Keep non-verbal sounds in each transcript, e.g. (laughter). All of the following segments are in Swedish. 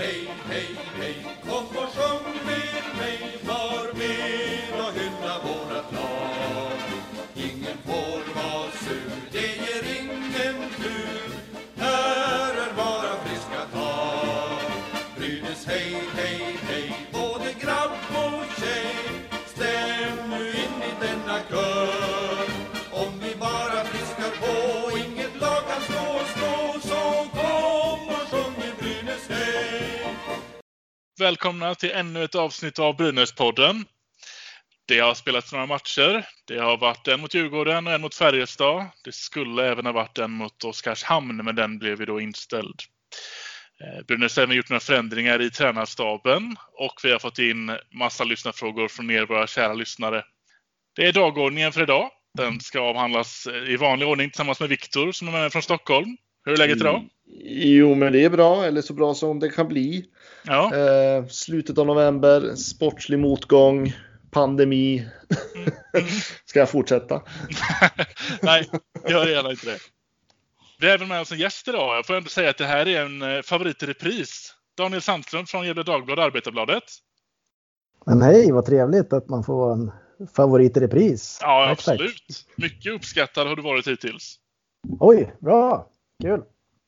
hej, hej, hej Välkomna till ännu ett avsnitt av Brynäs-podden. Det har spelats några matcher. Det har varit en mot Djurgården och en mot Färjestad. Det skulle även ha varit en mot Oskarshamn, men den blev ju då inställd. Eh, Brynäs har även gjort några förändringar i tränarstaben och vi har fått in massa lyssnarfrågor från er, våra kära lyssnare. Det är dagordningen för idag. Den ska avhandlas eh, i vanlig ordning tillsammans med Viktor som är med från Stockholm. Hur är läget idag? Mm. Jo, men det är bra, eller så bra som det kan bli. Ja, Eh, slutet av november, sportslig motgång, pandemi. (laughs) Ska jag fortsätta? (laughs) Nej, gör gärna inte det. Vi har även med oss en gäst idag. Jag får ändå säga att det här är en eh, favorit i repris. Daniel Sandström från Gefle Dagblad Arbetarbladet. Men hej, vad trevligt att man får vara en favorit i repris. Ja, Tack, tack. absolut. Mycket uppskattad har du varit hittills. Oj, bra, kul.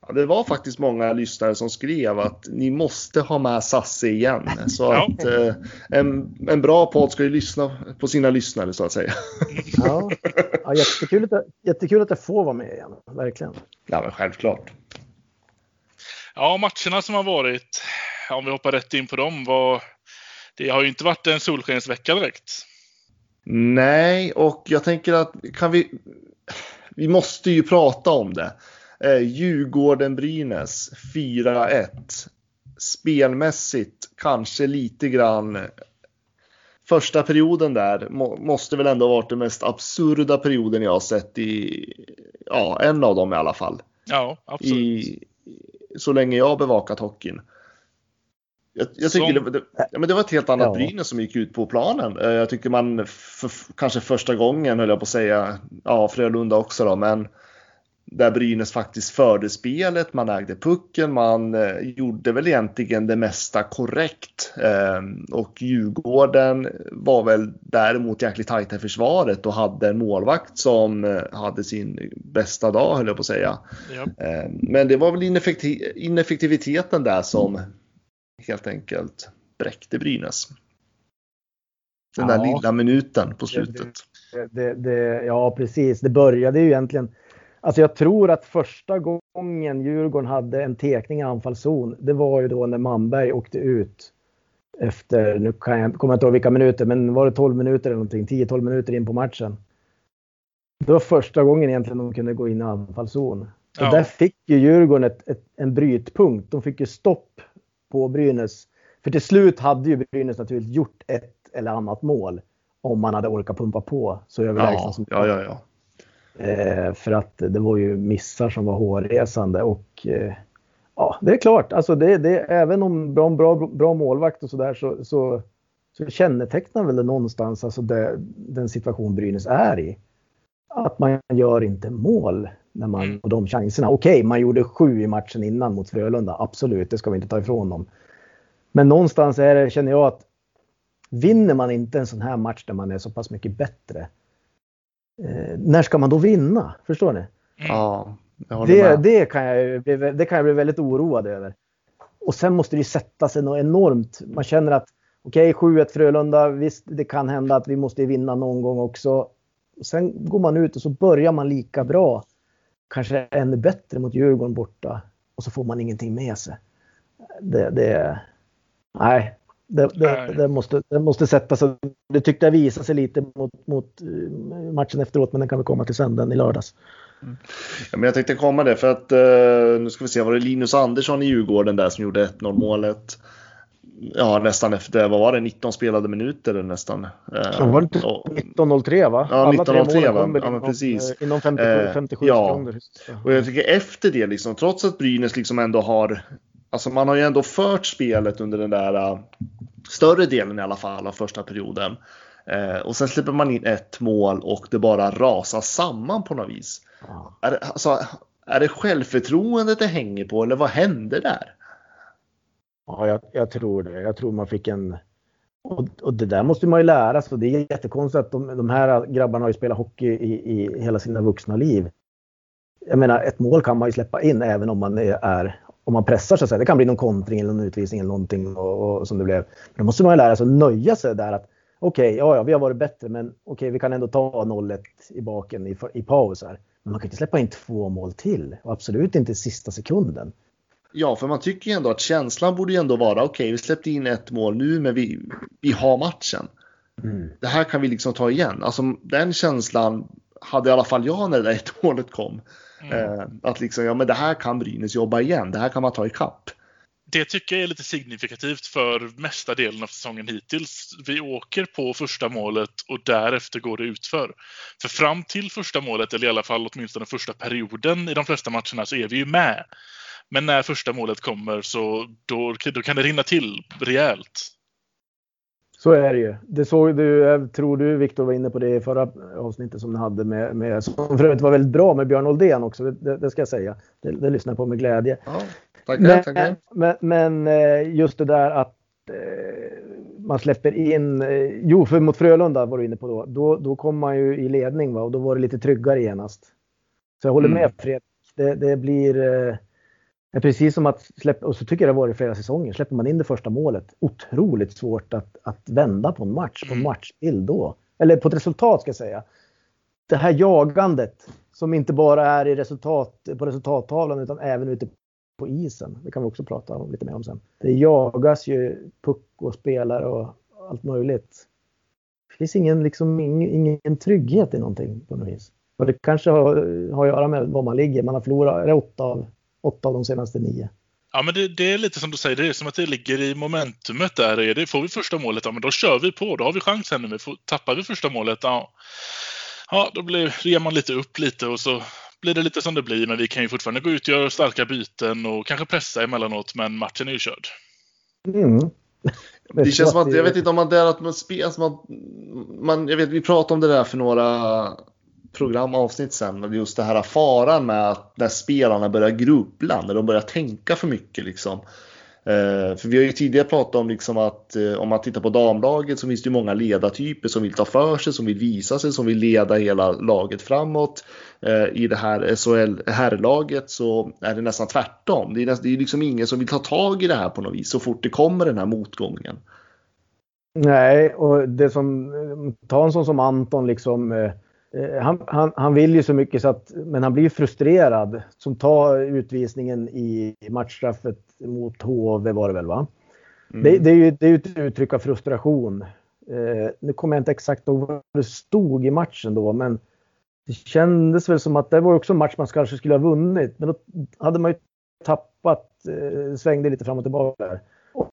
Ja, det var faktiskt många lyssnare som skrev att ni måste ha med Sasse igen. Så Ja. att eh, en, en bra podd ska ju lyssna på sina lyssnare så att säga. Ja. Ja, jättekul, att, jättekul att jag får vara med igen, verkligen. Ja, men självklart. Ja, matcherna som har varit, om vi hoppar rätt in på dem, var, det har ju inte varit en solskensvecka direkt. Nej, och jag tänker att kan vi... Vi måste ju prata om det. Eh, Djurgården-Brynäs 4-1. Spelmässigt kanske lite grann. Första perioden där må, måste väl ändå ha varit den mest absurda perioden jag har sett i, ja, en av dem i alla fall. Ja, absolut. I, så länge jag har bevakat hockeyn. Jag, jag tycker Som- det, det, ja, men det var ett helt annat Ja. Brynäs som gick ut på planen. Eh, Jag tycker man, för, kanske första gången höll jag på att säga, ja Frölunda också då, men där Brynäs faktiskt förde spelet, man ägde pucken, man eh, gjorde väl egentligen det mesta korrekt. Eh, och Djurgården var väl däremot jäkligt tajta i försvaret och hade en målvakt som eh, hade sin bästa dag höll jag på att säga. Ja. Eh, Men det var väl ineffekti- ineffektiviteten där som helt enkelt bräckte Brynäs. Den där Ja. lilla minuten på slutet. Det, det, ja, precis. Det började ju egentligen... Alltså jag tror att första gången Djurgården hade en tekning i anfallszon, det var ju då när Manberg åkte ut efter, nu kan jag, kommer jag inte ihåg vilka minuter, men var det 12 minuter eller någonting, 10-12 minuter in på matchen. Det var första gången egentligen de kunde gå in i anfallszon. Och Ja. där fick ju Djurgården ett, ett, en brytpunkt. De fick ju stopp på Brynäs. För till slut hade ju Brynäs naturligtvis gjort ett eller annat mål. Om man hade orkat pumpa på så överlägsna Ja, som ja, ja, ja. Eh, för att det var ju missar som var hårresande och eh, ja, det är klart, alltså det, det, även om bra, bra, bra målvakt och sådär så, så, så kännetecknar väl det någonstans alltså det, den situation Brynäs är i. Att man gör inte mål när man Mm. får de chanserna. Okej, man gjorde sju i matchen innan mot Frölunda, absolut, det ska vi inte ta ifrån dem. Men någonstans är det, känner jag att vinner man inte en sån här match där man är så pass mycket bättre, eh, när ska man då vinna? Förstår ni? ja jag håller Det, det, kan jag, det kan jag bli väldigt oroad över. Och sen måste det ju sätta sig något enormt. Man känner att okej, 7-1 Frölunda, visst det kan hända att vi måste vinna någon gång också. Sen går man ut och så börjar man lika bra, kanske ännu bättre mot Djurgården borta. Och så får man ingenting med sig. Det, det, nej, det, det, det, måste, det måste sätta sig. Det tyckte jag visade sig lite mot, mot eh, matchen efteråt, men den kan vi komma till sen, den i lördags. Ja, men jag tänkte komma det för att eh, nu ska vi se, var det Linus Andersson i Djurgården där som gjorde 1-0 målet? Ja, nästan efter, vad var det, 19 spelade minuter eller nästan. Eh, Så var det inte och- 19.03 va? Ja, Alla tre 19.03, målen va? Ja, men inom, precis. eh, Inom 57, Eh, 57 ja. sekunder. Och jag tycker efter det, liksom, trots att Brynäs liksom ändå har, alltså man har ju ändå fört spelet under den där uh, större delen i alla fall av första perioden. Eh, och sen släpper man in ett mål och det bara rasar samman på något vis. Ja. Är det, alltså, är det självförtroendet det hänger på eller vad hände där? Ja, jag, jag, tror det. Jag tror man fick en... Och, och det där måste man ju lära sig. Det är jättekonstigt att de, de här grabbarna har ju spelat hockey i, i hela sina vuxna liv. Jag menar, ett mål kan man ju släppa in även om man är om man pressar så att säga. Det kan bli någon kontring eller någon utvisning eller någonting och, och som det blev. Men då måste man ju lära sig att nöja sig där att okej, okay, ja, ja, vi har varit bättre, men okej, okay, vi kan ändå ta 0-1 i baken i, i paus här. Men man kan inte släppa in två mål till och absolut inte i sista sekunden. Ja, för man tycker ju ändå att känslan borde ju ändå vara okej, okay, vi släppte in ett mål nu, men vi, vi har matchen. Mm. Det här kan vi liksom ta igen. Alltså den känslan hade i alla fall jag när det där ett målet kom. Mm. Eh, att liksom, ja men det här kan Brynäs jobba igen, det här kan man ta ikapp. Det tycker jag är lite signifikativt för mesta delen av säsongen hittills. Vi åker på första målet och därefter går det utför. För fram till första målet, eller i alla fall åtminstone första perioden i de flesta matcherna, så är vi ju med. Men när första målet kommer så då, då kan det rinna till rejält. Så är det ju. Det såg du, jag tror du Viktor var inne på det i förra avsnittet som ni hade med, med som för övrigt var väldigt bra med Björn Oldén också, det, det ska jag säga. Det, det lyssnar jag på med glädje. Ja, tackar, men, tackar. Men, men eh, just det där att eh, man släpper in, eh, jo för mot Frölunda var du inne på då, då, då kom man ju i ledning va? och då var det lite tryggare genast. Så jag håller mm. med Fredrik. Det, det blir är precis som att släppa, och så tycker jag det har varit flera säsonger, släpper man in det första målet, otroligt svårt att, att vända på en match, på en mm. matchbild då. Eller på ett resultat ska jag säga. Det här jagandet som inte bara är i resultat, på resultattavlan utan även ute på isen. Det kan vi också prata om, lite mer om sen. Det jagas ju puck och spelare och allt möjligt. Det finns ingen, liksom, ingen, ingen trygghet i någonting på något vis. Och det kanske har, har att göra med var man ligger. Man har förlorat, åtta av åtta av de senaste nio. Ja, men det, det, är lite som du säger, det är som att det ligger i momentumet där. Är det, får vi första målet, ja men då kör vi på, då har vi chansen nu. Tappar vi första målet, ja, ja då blir, ger man lite upp lite och så blir det lite som det blir. Men vi kan ju fortfarande gå ut och göra starka byten och kanske pressa emellanåt, men matchen är ju körd. Mm. (laughs) Det känns som att, jag vet inte om man det är att man spelar, som att man, jag vet vi pratade om det där för några programavsnitt sen. Just det här faran med att när spelarna börjar grubbla, när de börjar tänka för mycket. Liksom. Eh, för vi har ju tidigare pratat om liksom att eh, om man tittar på damlaget så finns det ju många ledartyper som vill ta för sig, som vill visa sig, som vill leda hela laget framåt. Eh, I det här SHL herrlaget så är det nästan tvärtom. Det är, nästan, det är liksom ingen som vill ta tag i det här på något vis så fort det kommer den här motgången. Nej, och det som, ta en sån som Anton liksom Eh, han, han, han, vill ju så mycket så att, men han blir frustrerad som tar utvisningen i matchstraffet mot HV var det väl va? Mm. Det, det, är ju det är ett uttryck av frustration. Eh, nu kommer jag inte exakt ihåg vad det stod i matchen då, men det kändes väl som att det var också en match man kanske skulle ha vunnit, men då hade man ju tappat, eh, svängde lite fram och tillbaka där.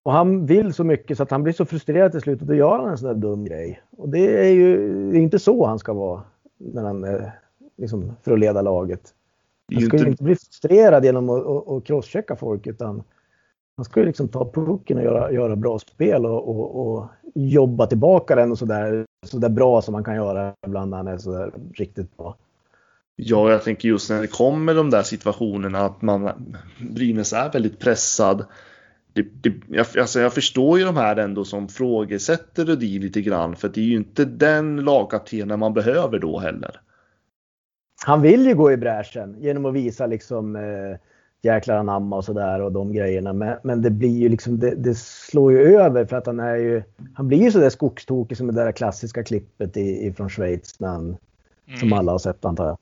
Och han vill så mycket så att han blir så frustrerad till slut och då gör han en sån där dum grej. Och det är ju det är inte så han ska vara när han, liksom, för att leda laget. Han ska ju inte bli frustrerad genom att, att, att crosschecka folk utan han ska ju liksom ta pucken och göra, göra bra spel och, och, och jobba tillbaka den och sådär så där bra som man kan göra ibland när han är sådär riktigt bra. Ja, jag tänker just när det kommer de där situationerna att man Brynäs är väldigt pressad. Det, det, jag, alltså jag förstår ju de här ändå som frågesätter Rudin lite grann för det är ju inte den lagkaptenen man behöver då heller. Han vill ju gå i bräschen genom att visa liksom eh, jäklar anamma och sådär och de grejerna. Men, men det blir ju liksom, det, det, slår ju över för att han är ju, han blir ju sådär skogstokig som det där klassiska klippet ifrån Schweiz när han, mm. som alla har sett antar jag.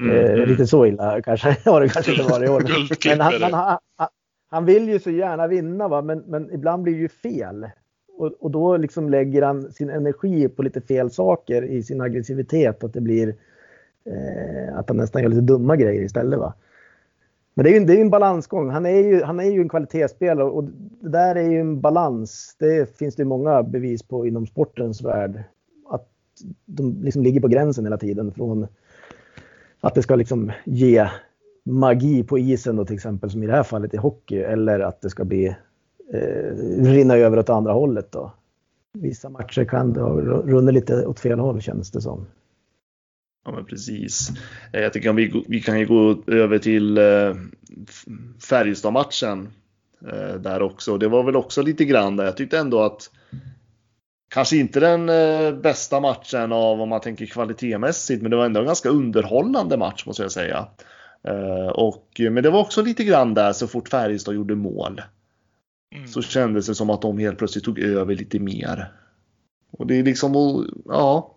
Mm, eh, mm. Lite så illa kanske (laughs) har det kanske inte varit i år. (laughs) Men han, han, han, han vill ju så gärna vinna, va? Men, men ibland blir det ju fel. Och, och då liksom lägger han sin energi på lite fel saker i sin aggressivitet. Att det blir eh, att han nästan gör lite dumma grejer istället. Va? Men det är ju det är en balansgång. Han är, ju, han är ju en kvalitetsspelare och det där är ju en balans. Det finns det många bevis på inom sportens värld. Att de liksom ligger på gränsen hela tiden. Från att det ska liksom ge magi på isen då till exempel som i det här fallet i hockey eller att det ska bli eh, rinna över åt andra hållet då. Vissa matcher kan det runna lite åt fel håll känns det som. Ja men precis. Eh, jag tycker vi, vi kan ju gå över till eh, Färjestad-matchen. eh, där också. Det var väl också lite grann där. Jag tyckte ändå att kanske inte den eh, bästa matchen av om man tänker kvalitetsmässigt, men det var ändå en ganska underhållande match måste jag säga. Eh, och, men det var också lite grann där så fort Färjestad gjorde mål. Mm. Så kändes det som att de helt plötsligt tog över lite mer. Och det är liksom, ja.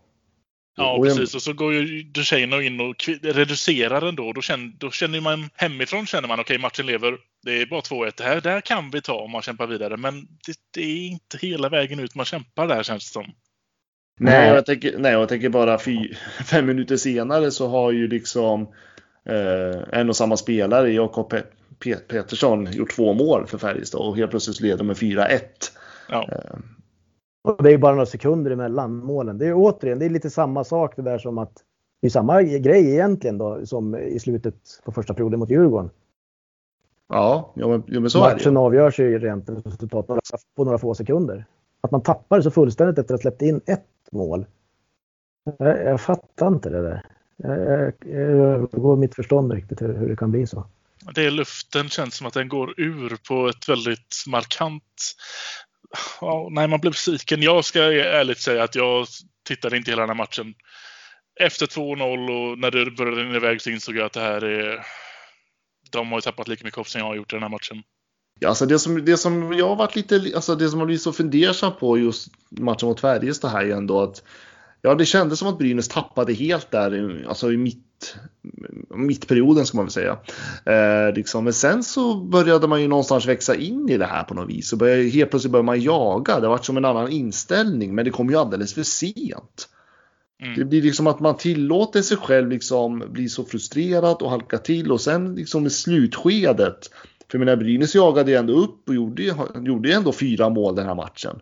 Ja, och precis. Och så går ju Duchene in och reducerar den då. Då känner, då känner man hemifrån känner man okej, okay, matchen lever. Det är bara 2-1 det här. Där kan vi ta om man kämpar vidare. Men det, det, är inte hela vägen ut man kämpar där känns det som. Nej, jag tänker, nej, jag tänker bara fy, (laughs) fem minuter senare så har ju liksom eh, en och samma spelare, Jakob Petersson, gjort två mål för Färjestad och helt plötsligt leder med 4-1. Ja. Eh, och det är ju bara några sekunder emellan målen. Det är återigen, det är lite samma sak det där som att det är samma grej egentligen då som i slutet på första perioden mot Djurgården. Ja, ja men, ja, men så Matchen är det. avgörs ju rent resultat på några få sekunder. Att man tappar så fullständigt efter att ha släppt in ett mål. Jag, jag fattar inte det där. Jag, jag, jag går mitt förstånd riktigt hur, hur det kan bli så. Det är luften känns som att den går ur på ett väldigt markant ja, nej, man blev besviken. Jag ska ärligt säga att jag tittade inte hela den här matchen. Efter 2-0 och när det började rinna iväg så insåg jag att det här är... De har ju tappat lika mycket hopp som jag har gjort i den här matchen. Ja, alltså det, som, det som jag har varit lite, alltså det som har blivit så fundersam på just matchen mot Färjestad här är ändå att Ja, det kändes som att Brynäs tappade helt där, alltså i mitt, mittperioden ska man väl säga. Eh, liksom. Men sen så började man ju någonstans växa in i det här på något vis. Och började, helt plötsligt började man jaga. Det var som en annan inställning, men det kom ju alldeles för sent. Mm. Det blir liksom att man tillåter sig själv liksom bli så frustrerad och halka till och sen liksom i slutskedet. För menar, Brynäs jagade ju ändå upp och gjorde, gjorde ändå fyra mål den här matchen.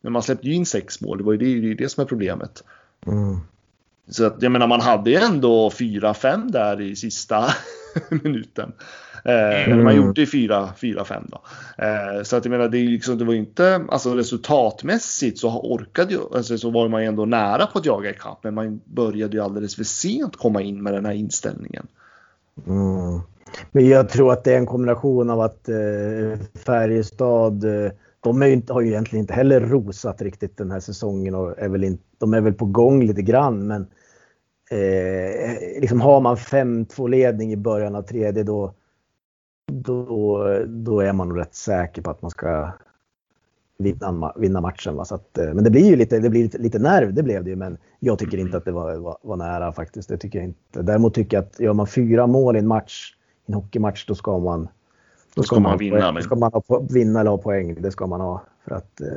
Men man släppte ju in sex mål, det var ju det, det, det som är problemet. Mm. Så att, jag menar, man hade ju ändå 4-5 där i sista (laughs) minuten. Eh, mm. Man gjorde 4-5 då. Eh, så att jag menar, det, liksom, det var inte, alltså resultatmässigt så orkade ju, alltså, så var man ju ändå nära på att jaga ikapp. Men man började ju alldeles för sent komma in med den här inställningen. Mm. Men jag tror att det är en kombination av att eh, Färjestad eh, de är inte, har ju egentligen inte heller rosat riktigt den här säsongen och är väl in, de är väl på gång lite grann. Men eh, liksom har man 5-2 ledning i början av tredje då, då, då är man nog rätt säker på att man ska vinna, vinna matchen. Va? Så att, eh, men det blir ju lite, det blir lite, lite nerv, det blev det ju. Men jag tycker inte att det var, var, var, nära faktiskt. Det tycker jag inte. Däremot tycker jag att gör man fyra mål i en match, i en hockeymatch, då ska man då ska, man, vinna. Då ska man ha, vinna eller ha poäng. Det ska man ha. För att, eh,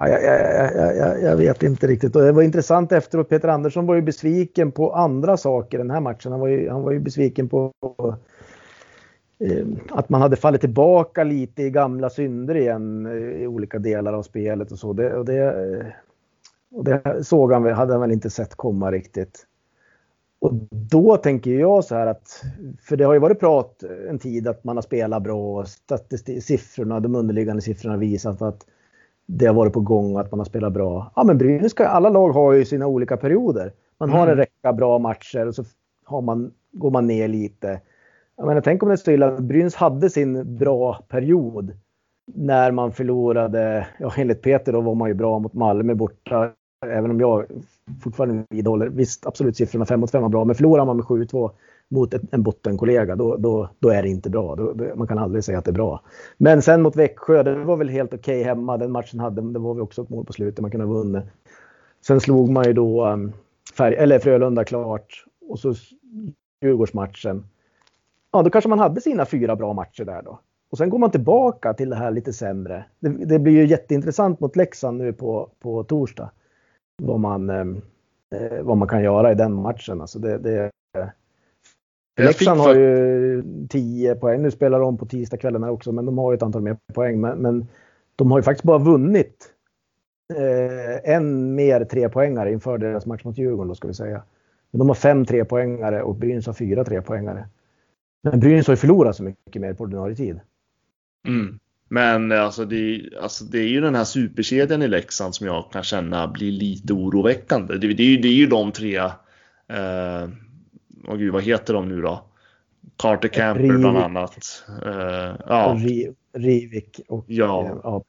jag, jag, jag, jag, vet inte riktigt. Och det var intressant efteråt. Peter Andersson var ju besviken på andra saker den här matchen. Han var ju, han var ju besviken på eh, att man hade fallit tillbaka lite i gamla synder igen eh, i olika delar av spelet och så. Det, och det, och det såg han, hade han väl inte sett komma riktigt. Och då tänker jag så här att, för det har ju varit prat en tid att man har spelat bra och siffrorna, de underliggande siffrorna visat att det har varit på gång att man har spelat bra. Ja men Brynäs, ska, alla lag har ju sina olika perioder. Man har en mm. räcka bra matcher och så har man, går man ner lite. Jag menar, tänk om det står illa Brynäs hade sin bra period när man förlorade, ja enligt Peter då var man ju bra mot Malmö borta även om jag fortfarande vidhåller, visst absolut siffrorna 5 mot 5 var bra, men förlorar man med 7-2 mot en bottenkollega, då, då, då är det inte bra. Då, då, man kan aldrig säga att det är bra. Men sen mot Växjö, det var väl helt okej okay hemma. Den matchen hade, det var vi också ett mål på slutet, man kunde ha vunnit. Sen slog man ju då um, färg, eller Frölunda klart och så Djurgårdsmatchen. Ja, då kanske man hade sina fyra bra matcher där då. Och sen går man tillbaka till det här lite sämre. Det, det blir ju jätteintressant mot Leksand nu på, på torsdag vad man, eh, eh, vad man kan göra i den matchen. Alltså det, det, Leksand har ju 10 poäng. Nu spelar de på tisdagskvällarna också, men de har ju ett antal mer poäng. Men, men de har ju faktiskt bara vunnit eh, en mer trepoängare inför deras match mot Djurgården då ska vi säga. Men de har fem trepoängare och Brynäs har fyra trepoängare. Men Brynäs har ju förlorat så mycket mer på ordinarie tid. Mm. Men alltså det, alltså det är ju den här superkedjan i Leksand som jag kan känna blir lite oroväckande. Det, det, är, ju, det är ju de tre, eh, oh gud, vad heter de nu då? Carter Camper Rivik. bland annat. Eh, ja. Rivik och Ja. eh, ja.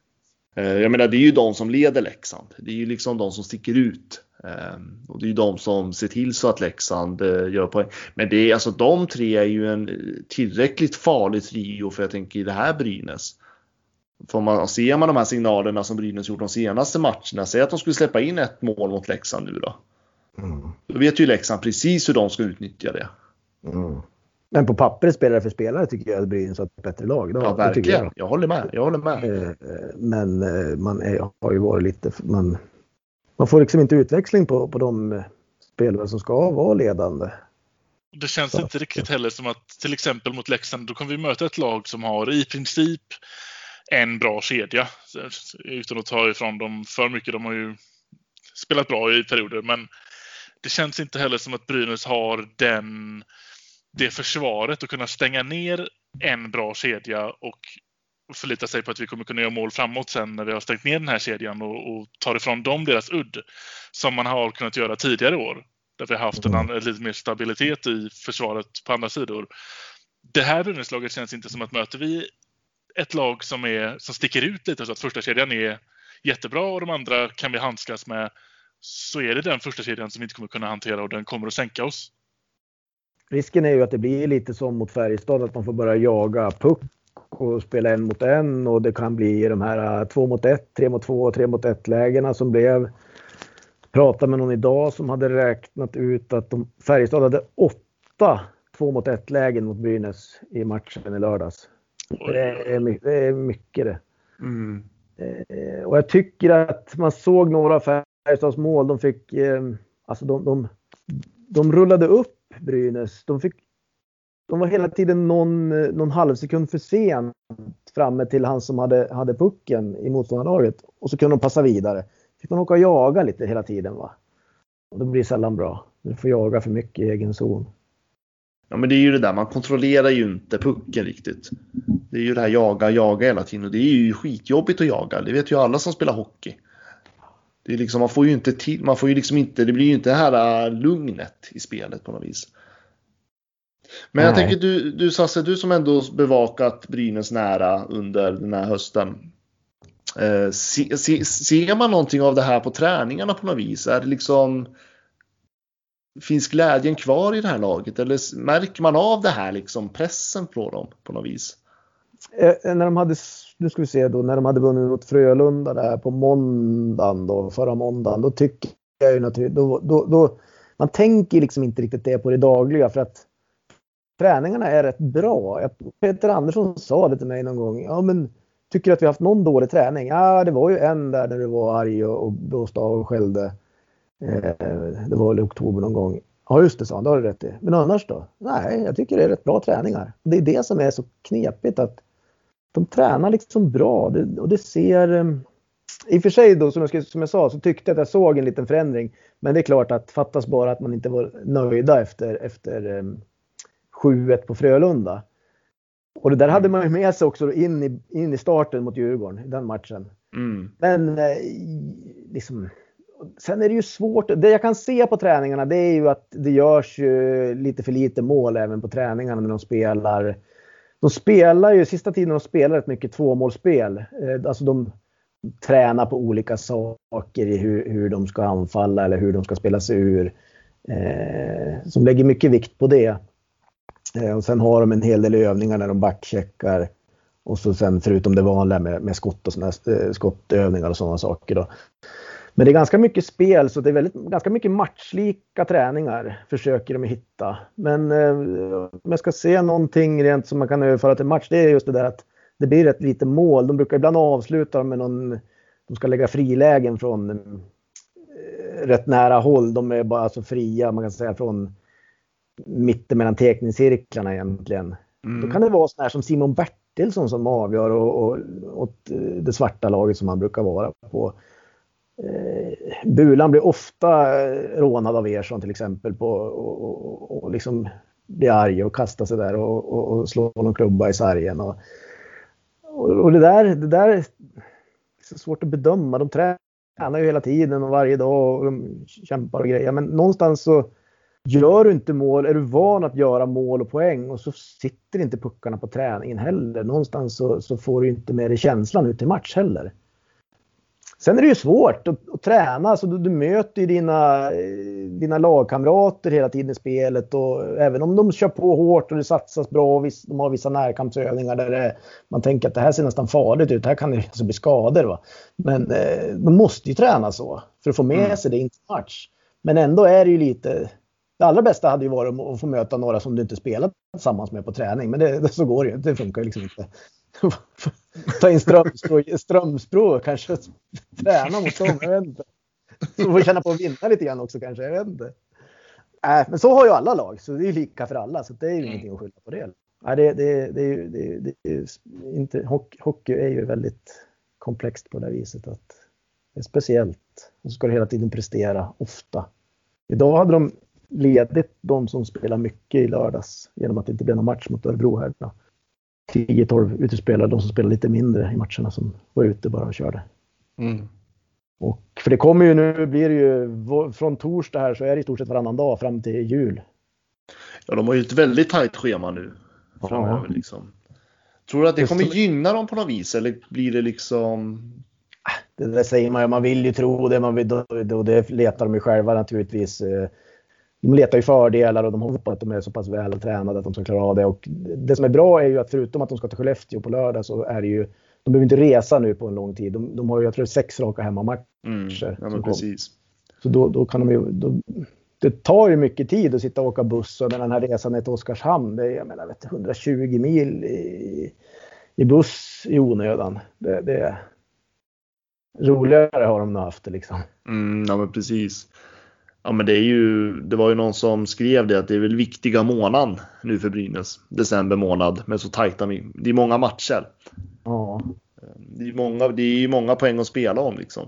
Eh, Jag menar, det är ju de som leder Leksand. Det är ju liksom de som sticker ut. Eh, Och det är ju de som ser till så att Leksand eh, gör poäng. Men det är alltså de tre är ju en eh, tillräckligt farlig trio för jag tänker i det här Brynäs. Får man, ser man de här signalerna som Brynäs gjort de senaste matcherna, säg att de skulle släppa in ett mål mot Leksand nu då. Mm. Då vet ju Leksand precis hur de ska utnyttja det. Mm. Men på pappret spelare för spelare tycker jag att Brynäs har ett bättre lag. Det, Ja, verkligen. jag. Jag håller med. Jag håller med. Eh, eh, Men eh, man är, har ju varit lite... Man, man får liksom inte utväxling på, på de spelare som ska vara ledande. Det känns Så. inte riktigt heller som att till exempel mot Leksand, då kommer vi möta ett lag som har i princip en bra kedja. Utan att ta ifrån dem för mycket. De har ju spelat bra i perioder, men det känns inte heller som att Brynäs har den, det försvaret att kunna stänga ner en bra kedja och förlita sig på att vi kommer kunna göra mål framåt sen när vi har stängt ner den här kedjan och, och tar ifrån dem deras udd. Som man har kunnat göra tidigare år. Där vi har haft en, annan- lite mer stabilitet i försvaret på andra sidor. Det här Brynäslaget känns inte som att möter vi ett lag som, är, som sticker ut lite så att första kedjan är jättebra och de andra kan vi handskas med så är det den första kedjan som vi inte kommer kunna hantera och den kommer att sänka oss. Risken är ju att det blir lite som mot Färjestad, att man får börja jaga puck och spela en mot en och det kan bli de här eh, två mot ett, tre mot två, tre mot ett lägena som blev. Pratade med någon idag som hade räknat ut att de, Färjestad hade åtta två mot ett lägen mot Brynäs i matchen i lördags. Det är, det är mycket det. Mm. Eh, och jag tycker att man såg några Färjestads mål. De fick, eh, alltså de, de, de rullade upp Brynäs. De, fick, de var hela tiden någon, någon halvsekund för sent framme till han som hade, hade pucken i motståndarlaget. Och så kunde de passa vidare. Fick man åka och jaga lite hela tiden va. Och det blir sällan bra. Du får jaga för mycket i egen zon. Ja, men det är ju det där, man kontrollerar ju inte pucken riktigt. Det är ju det här jaga, jaga hela tiden och det är ju skitjobbigt att jaga. Det vet ju alla som spelar hockey. Det är liksom, man får ju inte till, man får ju liksom inte, det blir ju inte det här äh, lugnet i spelet på något vis. Men jag Nej. tänker du, du Sasse, du som ändå bevakat Brynäs nära under den här hösten. Eh, se, se, ser man någonting av det här på träningarna på något vis? Är det liksom Finns glädjen kvar i det här laget eller märker man av det här liksom pressen på dem på något vis? Eh, eh när de hade, nu ska vi se då, när de hade vunnit mot Frölunda där på måndagen då, förra måndagen, då tycker jag ju naturligtvis, då, då, då, man tänker liksom inte riktigt det på det dagliga för att träningarna är rätt bra. Peter Andersson sa det till mig någon gång, ja men tycker du att vi har haft någon dålig träning? Ja, det var ju en där när du var arg och blåste av och skällde. Eh, det var väl i oktober någon gång. Ja just det, sa han, det har du rätt i. Men annars då? Nej, jag tycker det är rätt bra träningar. Det är det som är så knepigt att de tränar liksom bra och det ser... eh, I och för sig då, som jag, som jag sa, så tyckte jag att jag såg en liten förändring. Men det är klart att fattas bara att man inte var nöjda efter, efter eh, 7-1 på Frölunda. Och det där hade man ju med sig också in i, in i starten mot Djurgården, i den matchen. Mm. Men eh, liksom, sen är det ju svårt. Det jag kan se på träningarna det är ju att det görs ju lite för lite mål även på träningarna när de spelar. De spelar ju, sista tiden de spelar rätt mycket tvåmålsspel. Eh, alltså de tränar på olika saker i hur, hur de ska anfalla eller hur de ska spela sig ur. Eh, som lägger mycket vikt på det. Eh, och sen har de en hel del övningar när de backcheckar. Och så sen förutom det vanliga med, med skott och såna, eh, skottövningar och sådana saker. Då. Men det är ganska mycket spel så det är väldigt, ganska mycket matchlika träningar försöker de hitta. Men eh, om jag ska se någonting rent som man kan överföra till match det är just det där att det blir rätt lite mål. De brukar ibland avsluta med någon, de ska lägga frilägen från eh, rätt nära håll. De är bara alltså fria man kan säga från mitten mellan teckningscirklarna egentligen. Då kan det vara sådana här som Simon Bertilsson som avgör och, och, åt det svarta laget som han brukar vara på. Eh, Bulan blir ofta eh, rånad av Ersson till exempel på, och, och, och liksom blir arg och kastar sig där och, och, och slår någon klubba i sargen. Och, och, och det, där, det där är så svårt att bedöma. De tränar ju hela tiden och varje dag och de kämpar och grejer. Men någonstans så Gör du inte mål, är du van att göra mål och poäng och så sitter inte puckarna på träningen heller. Någonstans så, så får du inte med dig känslan ut till match heller. Sen är det ju svårt att, att träna. Alltså du, du, möter ju dina, dina lagkamrater hela tiden i spelet och även om de kör på hårt och det satsas bra och viss, de har vissa närkampsövningar där det, man tänker att det här ser nästan farligt ut. Här kan det alltså bli skador. Va? Men eh, de måste ju träna så för att få med mm. sig det in till match. Men ändå är det ju lite det allra bästa hade ju varit att få möta några som du inte spelat tillsammans med på träning. Men det, (laughs) så går det ju Det funkar ju liksom inte. Ta in Strömsbro, Strömsbro kanske träna mot dem. Jag vet inte. Så får känna på att vinna lite grann också kanske. Jag vet inte. Äh, men så har ju alla lag, så det är lika för alla. Så det är ju mm. ingenting att skylla på det. Nej, det, det, det, det, det, är inte, hockey är ju väldigt komplext på det viset att det är speciellt. Och så ska du hela tiden prestera ofta. Idag hade de ledigt de som spelar mycket i lördags genom att det inte blev någon match mot Örebro här. 10-12 utespelare, de som spelar lite mindre i matcherna som var ute bara och körde. Mm. Och för det kommer ju nu, blir det ju från torsdag här så är det i stort sett varannan dag fram till jul. Ja, de har ju ett väldigt tajt schema nu framöver ja. liksom. Tror du att det kommer gynna dem på något vis eller blir det liksom? Det där säger man ju, man vill ju tro det, man vill, och det letar de ju själva naturligtvis. De letar ju fördelar och de hoppas att de är så pass väl tränade att de ska klara av det. Och det som är bra är ju att förutom att de ska till Skellefteå på lördag så är det ju de behöver inte resa nu på en lång tid. De, de har ju, jag tror, sex raka hemmamatcher. Mm, ja, precis. Så då, då kan de ju... Då, det tar ju mycket tid att sitta och åka buss och den här resan ner till Oskarshamn, det är jag menar, vet, 120 mil i, i buss i onödan. Det, det är roligare har de nog haft det liksom. Mm, ja men precis. Ja men det är ju, det var ju någon som skrev det att det är väl viktiga månaden nu för Brynäs. December månad med så tajta, det är många matcher. Ja. Det är många, det är många poäng att spela om liksom.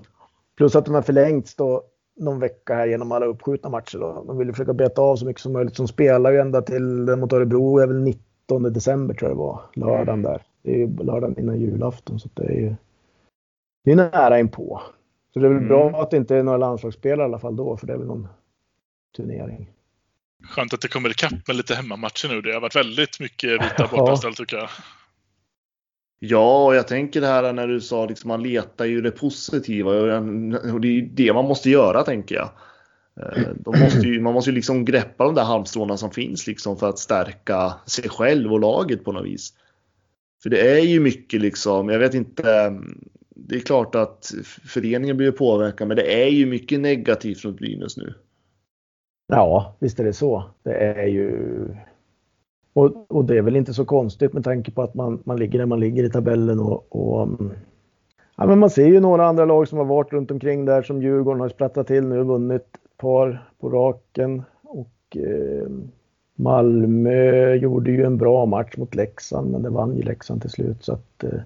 Plus att de har förlängts då någon vecka här genom alla uppskjutna matcher. Då. De vill försöka beta av så mycket som möjligt. De spelar ju ända till mot Örebro är väl 19 december tror jag det var. Lördagen där. Det är ju lördagen innan julafton så det är ju det är nära inpå. Så det är väl mm. bra att det inte är några landslagsspelare i alla fall då, för det är väl någon turnering. Skönt att det kommer ikapp med lite hemmamatcher nu. Det har varit väldigt mycket vita bortaställ tycker jag. Ja, och jag tänker det här när du sa liksom man letar ju det positiva och det är ju det man måste göra tänker jag. Eh, måste ju, man måste ju liksom greppa de där halmstråna som finns liksom för att stärka sig själv och laget på något vis. För det är ju mycket liksom, jag vet inte, det är klart att föreningen blir påverkad, men det är ju mycket negativt från Brynäs nu. Ja, visst är det så. Det är ju... Och, och, det är väl inte så konstigt med tanke på att man, man ligger där man ligger i tabellen och, och mm. ja, men man ser ju några andra lag som har varit runt omkring där som Djurgården har sprattat till nu och vunnit ett par på raken. Och eh, Malmö gjorde ju en bra match mot Leksand men det vann ju Leksand till slut så att eh,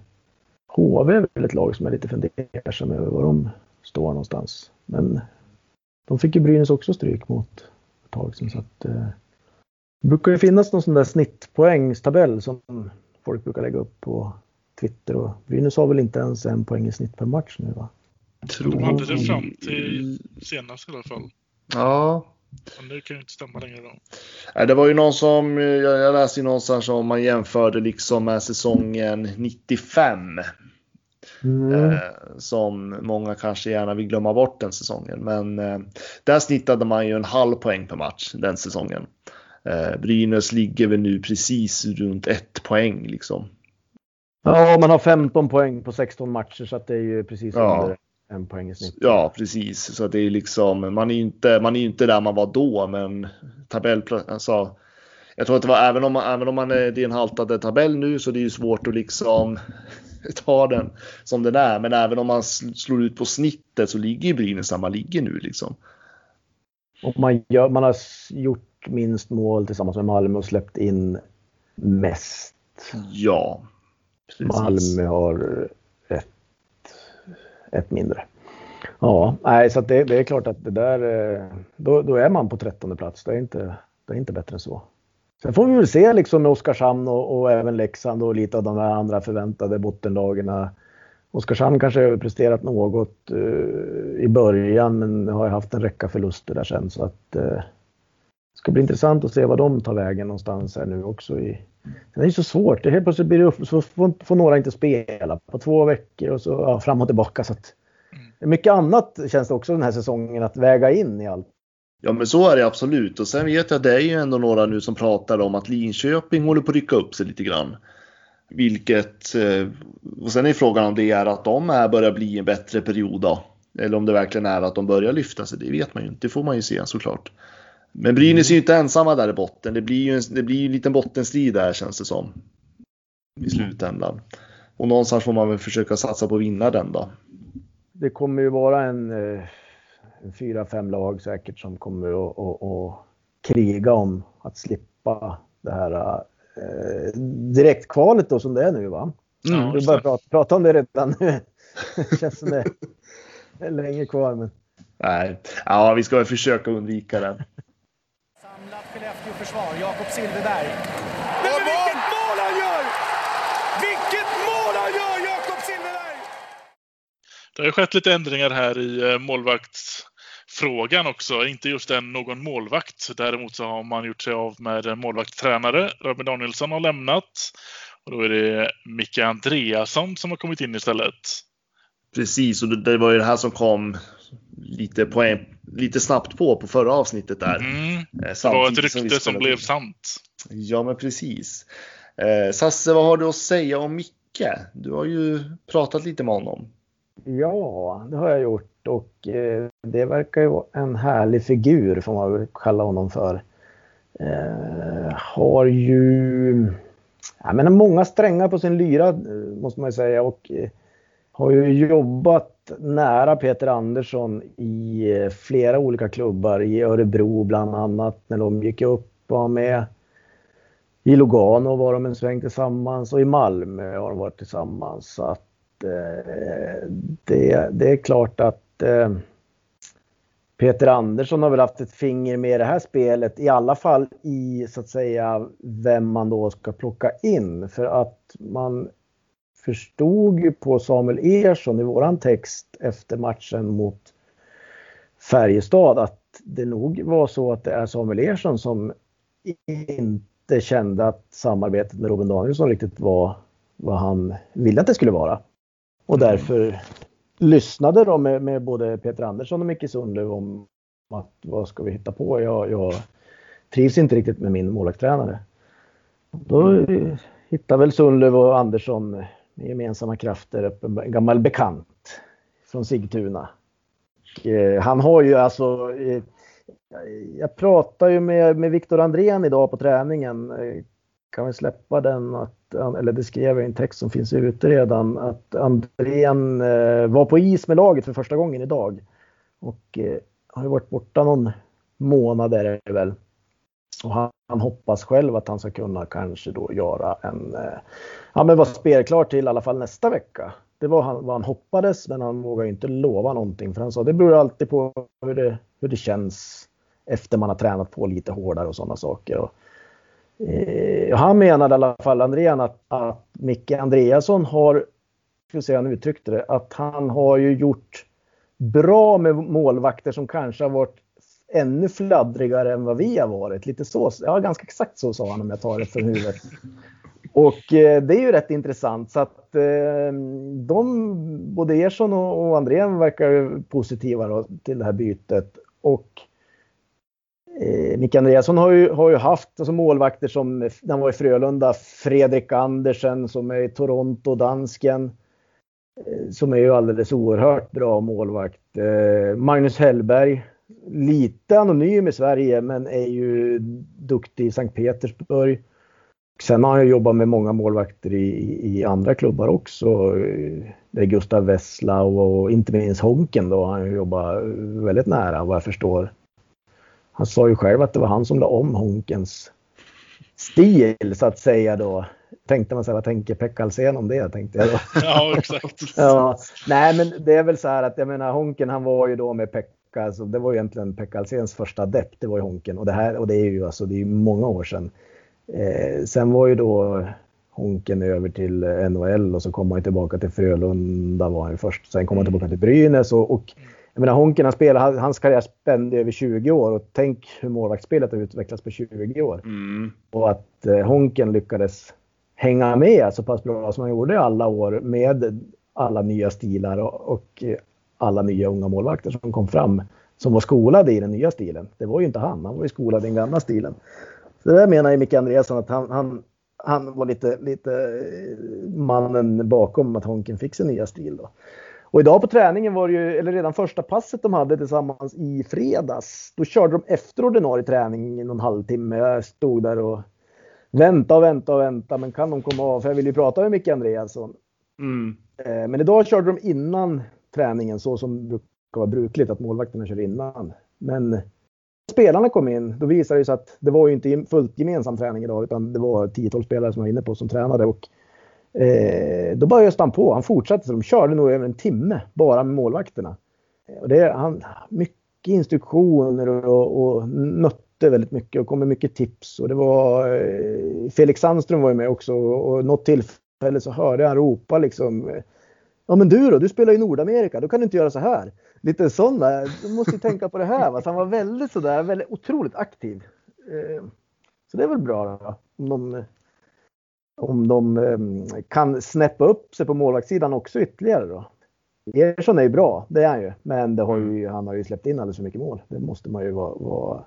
HV är väl ett lag som är lite fundersam över var de står någonstans. Men de fick ju Brynäs också stryk mot ett tag sedan. Så att, eh, det brukar ju finnas någon sån där snittpoängstabell som folk brukar lägga upp på Twitter. Och Brynäs har väl inte ens en poäng i snitt per match nu va? Tror de hade det fram till senast i alla fall. Ja. Men det kan ju inte stämma längre då. Det var ju någon som, jag läste ju någonstans om man jämförde liksom med säsongen 95. Mm. Eh, som många kanske gärna vill glömma bort den säsongen. Men eh, där snittade man ju en halv poäng per match den säsongen. Eh, Brynäs ligger väl nu precis runt ett poäng liksom. Ja, man har 15 poäng på 16 matcher så att det är ju precis ja. under en poäng i snitt. Ja, precis. Så det är liksom, man är inte, man är inte där man var då, men tabell, alltså, jag tror att det var även om man, även om man är, det är en haltande tabell nu så det är ju svårt att liksom (laughs) ta den som den är. Men även om man slår ut på snittet så ligger ju Brynäs där man ligger nu liksom. Och man, gör, man har gjort minst mål tillsammans med Malmö och släppt in mest. Ja. Precis. Malmö har ett, ett mindre. Ja, nej, så det, det, är klart att det där, eh, då, då är man på trettonde plats. Det är inte, det är inte bättre än så. Sen får vi väl se liksom med Oskarshamn och, och även Leksand och lite av de här andra förväntade bottenlagen. Oskarshamn kanske överpresterat något uh, i början men har haft en räcka förluster där sen så att uh, ska bli intressant att se vad de tar vägen någonstans här nu också. I, det är så svårt. Det helt plötsligt blir det upp, så får, får några inte spela på två veckor och så ja, fram och tillbaka. Så att, mycket annat känns det också den här säsongen att väga in i allt. Ja men så är det absolut och sen vet jag att det är ju ändå några nu som pratar om att Linköping håller på att rycka upp sig lite grann. Vilket, eh, och sen är frågan om det är att de här börjar bli en bättre period då. Eller om det verkligen är att de börjar lyfta sig, det vet man ju inte. Det får man ju se såklart. Men Brynäs är ju inte ensamma där i botten. Det blir ju en, det blir ju en liten bottenstrid där känns det som. I slutändan. Och någonstans får man väl försöka satsa på att vinna den då. Det kommer ju vara en, eh, en fyra, fem lag säkert som kommer att, att, att kriga om att slippa det här eh, direktkvalet då som det är nu va? Vi just börjar det. prata, prata om det redan nu. (laughs) det känns som det är länge kvar men Nej, ja vi ska väl försöka undvika den. Samlat Skellefteå-försvar. Jakob Silfverberg. Men vilket mål han gör! Vilket mål han gör, Jakob Silfverberg! Det har skett lite ändringar här i eh, målvaktsfrågan också. Inte just en någon målvakt. Däremot så har man gjort sig av med en målvaktstränare. Robin Danielsson har lämnat. Och då är det Micke Andreasson som har kommit in istället. Precis, och det, var ju det här som kom lite, på en, lite snabbt på på förra avsnittet där. Mm. Eh, Det var ett rykte som spelade blev sant. Ja, men precis. Eh, Sasse, vad har du att säga om Micke? Du har ju pratat lite med honom. Ja, det har jag gjort och eh, det verkar ju vara en härlig figur får man väl kalla honom för. Eh, har ju ja, menar, många strängar på sin lyra eh, måste man ju säga och eh, har ju jobbat nära Peter Andersson i eh, flera olika klubbar i Örebro bland annat när de gick upp var med. I Lugano var de en sväng tillsammans och i Malmö har de varit tillsammans. Så att Eh, det, det är klart att eh, Peter Andersson har väl haft ett finger med i det här spelet, i alla fall i så att säga vem man då ska plocka in. För att man förstod ju på Samuel Ersson i våran text efter matchen mot Färjestad att det nog var så att det är Samuel Ersson som inte kände att samarbetet med Robin Danielsson riktigt var vad han ville att det skulle vara. Och därför lyssnade de med, med både Peter Andersson och Micke Sundlöv om att vad ska vi hitta på? Jag, jag trivs inte riktigt med min målvaktstränare. Då hittade väl Sundlöv och Andersson med gemensamma krafter upp en gammal bekant från Sigtuna. Eh, han har ju alltså eh, jag pratade ju med, med Viktor Andrén idag på träningen. Eh, Kan vi släppa den? Att, eller det skrev jag i en text som finns ute redan. Att Andrén eh, var på is med laget för första gången idag. Och eh, har ju varit borta någon månad är det väl. Och han, han hoppas själv att han ska kunna kanske då göra en, eh, ja men vara spelklar till i alla fall nästa vecka. Det var han, vad han hoppades men han vågar ju inte lova någonting för han sa det beror alltid på hur det, hur det känns efter man har tränat på lite hårdare och sådana saker. Och, Eh, han menade i alla fall, Andrean, att, att Micke Andreasson har, ska vi se hur han uttryckte det, att han har ju gjort bra med målvakter som kanske har varit ännu fladdrigare än vad vi har varit. Lite så, ja ganska exakt så sa han om jag tar det från huvudet. Och eh, det är ju rätt intressant så att eh, de, både Ersson och, och Andrén verkar ju positiva då, till det här bytet. Och eh, Micke Andreasson har ju, har ju haft alltså, målvakter som när han var i Frölunda, Fredrik Andersen som är i Toronto, dansken. eh, Som är ju alldeles oerhört bra målvakt. Eh, Magnus Hellberg, lite anonym i Sverige men är ju duktig i Sankt Petersburg. Sen har han ju jobbat med många målvakter i, i, andra klubbar också. Eh, det är Gustav Wesslau och inte minst Honken då. Han har ju jobbat väldigt nära vad jag förstår. Han sa ju själv att det var han som la om Honkens stil så att säga då. Tänkte man sig, vad tänker Pekka Alsen om det? Tänkte jag då. (laughs) Ja, exakt. (laughs) Ja, nej men det är väl så här att jag menar Honken han var ju då med Pekka, alltså, det var ju egentligen Pekka Alsens första adept, det var ju Honken och det här och det är ju alltså det är många år sedan. Eh, sen var ju då Honken över till NHL och så kom han tillbaka till Frölunda var han först. Sen kom han tillbaka till Brynäs och, och jag menar Honken han spelar, hans karriär spände över 20 år och tänk hur målvaktsspelet har utvecklats på 20 år. Mm. Och att eh, Honken lyckades hänga med så pass bra som han gjorde i alla år med alla nya stilar och, och alla nya unga målvakter som kom fram som var skolade i den nya stilen. Det var ju inte han, han var ju skolad i den gamla stilen. Så det menar ju Micke Andreasson att han, han, han var lite, lite eh, mannen bakom att Honken fick sin nya stil. Då. Och idag på träningen var det ju, eller redan första passet de hade tillsammans i fredags, då körde de efter ordinarie träning i någon halvtimme. Jag stod där och väntade och väntade och väntade, men kan de komma av? För jag vill ju prata med Micke Andreasson. Mm. Eh, men idag körde de innan träningen så som brukar vara brukligt att målvakterna kör innan. Men spelarna kom in, då visade det sig att det var ju inte fullt gemensam träning idag utan det var 10-12 spelare som var inne på som tränade och eh, då bara öste han på. Han fortsatte, så de körde nog över en timme bara med målvakterna. Eh, och det, han, mycket instruktioner och, och nötte väldigt mycket och kom med mycket tips. Och det var, eh, Felix Sandström var ju med också och något tillfälle så hörde jag han ropa liksom Ja men du då, du spelar i Nordamerika, då kan du inte göra så här. Lite sådana, du måste ju tänka på det här. Va? Så han var väldigt sådär, väldigt otroligt aktiv. Eh, så det är väl bra då, om de, om de eh, kan snäppa upp sig på målvaktssidan också ytterligare då. Ersson är ju bra, det är han ju. Men har ju, han har ju släppt in alldeles för mycket mål. Det måste man ju vara, vara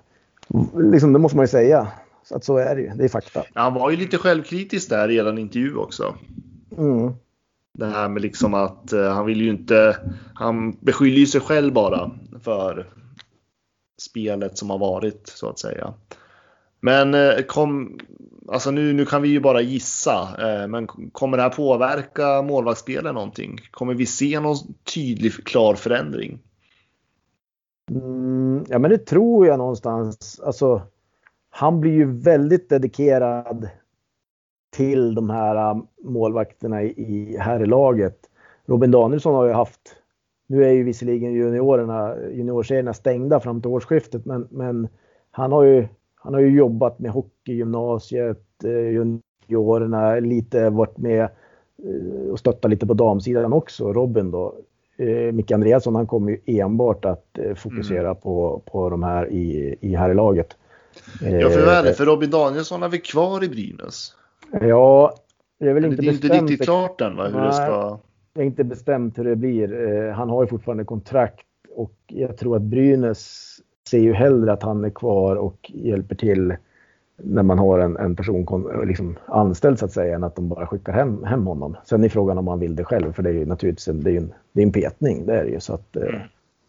liksom, det måste man ju säga. Så att så är det ju, det är fakta. Han var ju lite självkritisk där i en intervju också. Mm. Det här med liksom att uh, han vill ju inte, han beskyller ju sig själv bara för spelet som har varit så att säga. Men eh, kom, alltså nu, nu kan vi ju bara gissa, eh, men kommer det här påverka målvaktsspelet någonting? Kommer vi se någon tydlig, klar förändring? Mm, ja, men det tror jag någonstans. Alltså, han blir ju väldigt dedikerad till de här eh, målvakterna i herrlaget. Robin Danielsson har ju haft, nu är ju visserligen juniorerna, juniorserierna stängda fram till årsskiftet, men, men han, har ju, han har ju jobbat med hockeygymnasiet, äh, juniorerna, lite varit med äh, och stöttat lite på damsidan också, Robin då. Micke Andreasson han kommer ju enbart att fokusera mm. på, på de här i, i herrlaget. Ja, för vad är det? För Robin Danielsson är vi kvar i Brynäs? Ja, det är väl inte det är bestämt. inte riktigt klart än va, hur Nej. det ska... Det är inte bestämt hur det blir. Eh, Han har ju fortfarande kontrakt och jag tror att Brynäs ser ju hellre att han är kvar och hjälper till när man har en, en person liksom anställd så att säga än att de bara skickar hem, hem honom. Sen är frågan om han vill det själv för det är ju naturligtvis en, det är en, det är en petning. Det är det ju. Så att, eh,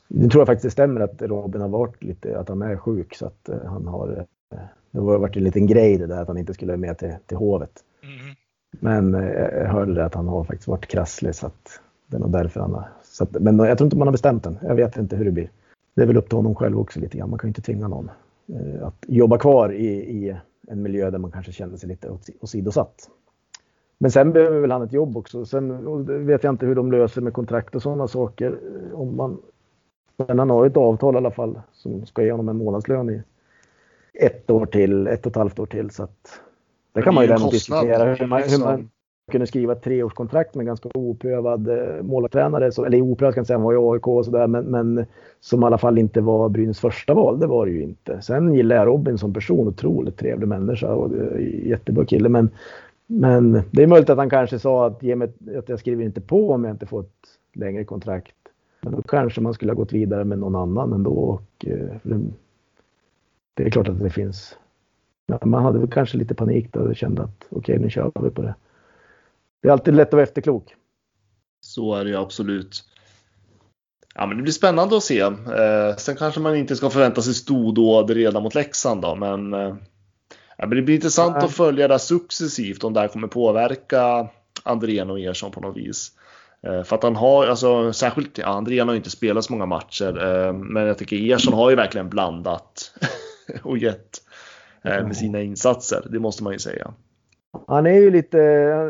Nu tror jag faktiskt det stämmer att Robin har varit lite, att han är sjuk så att eh, han har eh, det har varit en liten grej det där att han inte skulle med till, till hovet. Mm. Men eh, jag hörde det att han har faktiskt varit krasslig så att det är nog därför han har. Så att, men jag tror inte man har bestämt den. Jag vet inte hur det blir. Det är väl upp till honom själv också lite grann. Man kan ju inte tvinga någon eh, att jobba kvar i, i en miljö där man kanske känner sig lite åsidosatt. Men sen behöver väl han ett jobb också. Sen vet jag inte hur de löser med kontrakt och sådana saker. eh, Om man, men han har ju ett avtal i alla fall som ska ge honom en månadslön i ett år till, ett och ett halvt år till. Så att, det kan man ju däremot diskutera hur man, hur man kunde skriva ett treårskontrakt med ganska oprövad målartränare. målvaktstränare. Eller oprövad kan jag säga, han var i AIK och sådär, men, men som i alla fall inte var Brynäs första val. Det var det ju inte. Sen gillar jag Robin som person, otroligt trevlig människa och eh, jättebra kille. Men, men det är möjligt att han kanske sa att, ge mig, att jag skriver inte på om jag inte får ett längre kontrakt. Men då kanske man skulle ha gått vidare med någon annan ändå. Och, eh, det, är klart att det finns. Ja, man hade väl kanske lite panik då och kände att okej, nu kör vi på det. Det är alltid lätt att vara efterklok. Så är det ju absolut. Ja, men det blir spännande att se. Eh, sen kanske man inte ska förvänta sig stordåd redan mot Leksand då, men, eh, det blir intressant Nej. att följa det successivt om det här kommer påverka Andrén och Ersson på något vis. Eh, för att han har, alltså särskilt, ja, Andrén har inte spelat så många matcher, eh, men jag tycker Ersson har ju verkligen blandat (laughs) och gett eh, med sina insatser. Det måste man ju säga. Han är ju lite,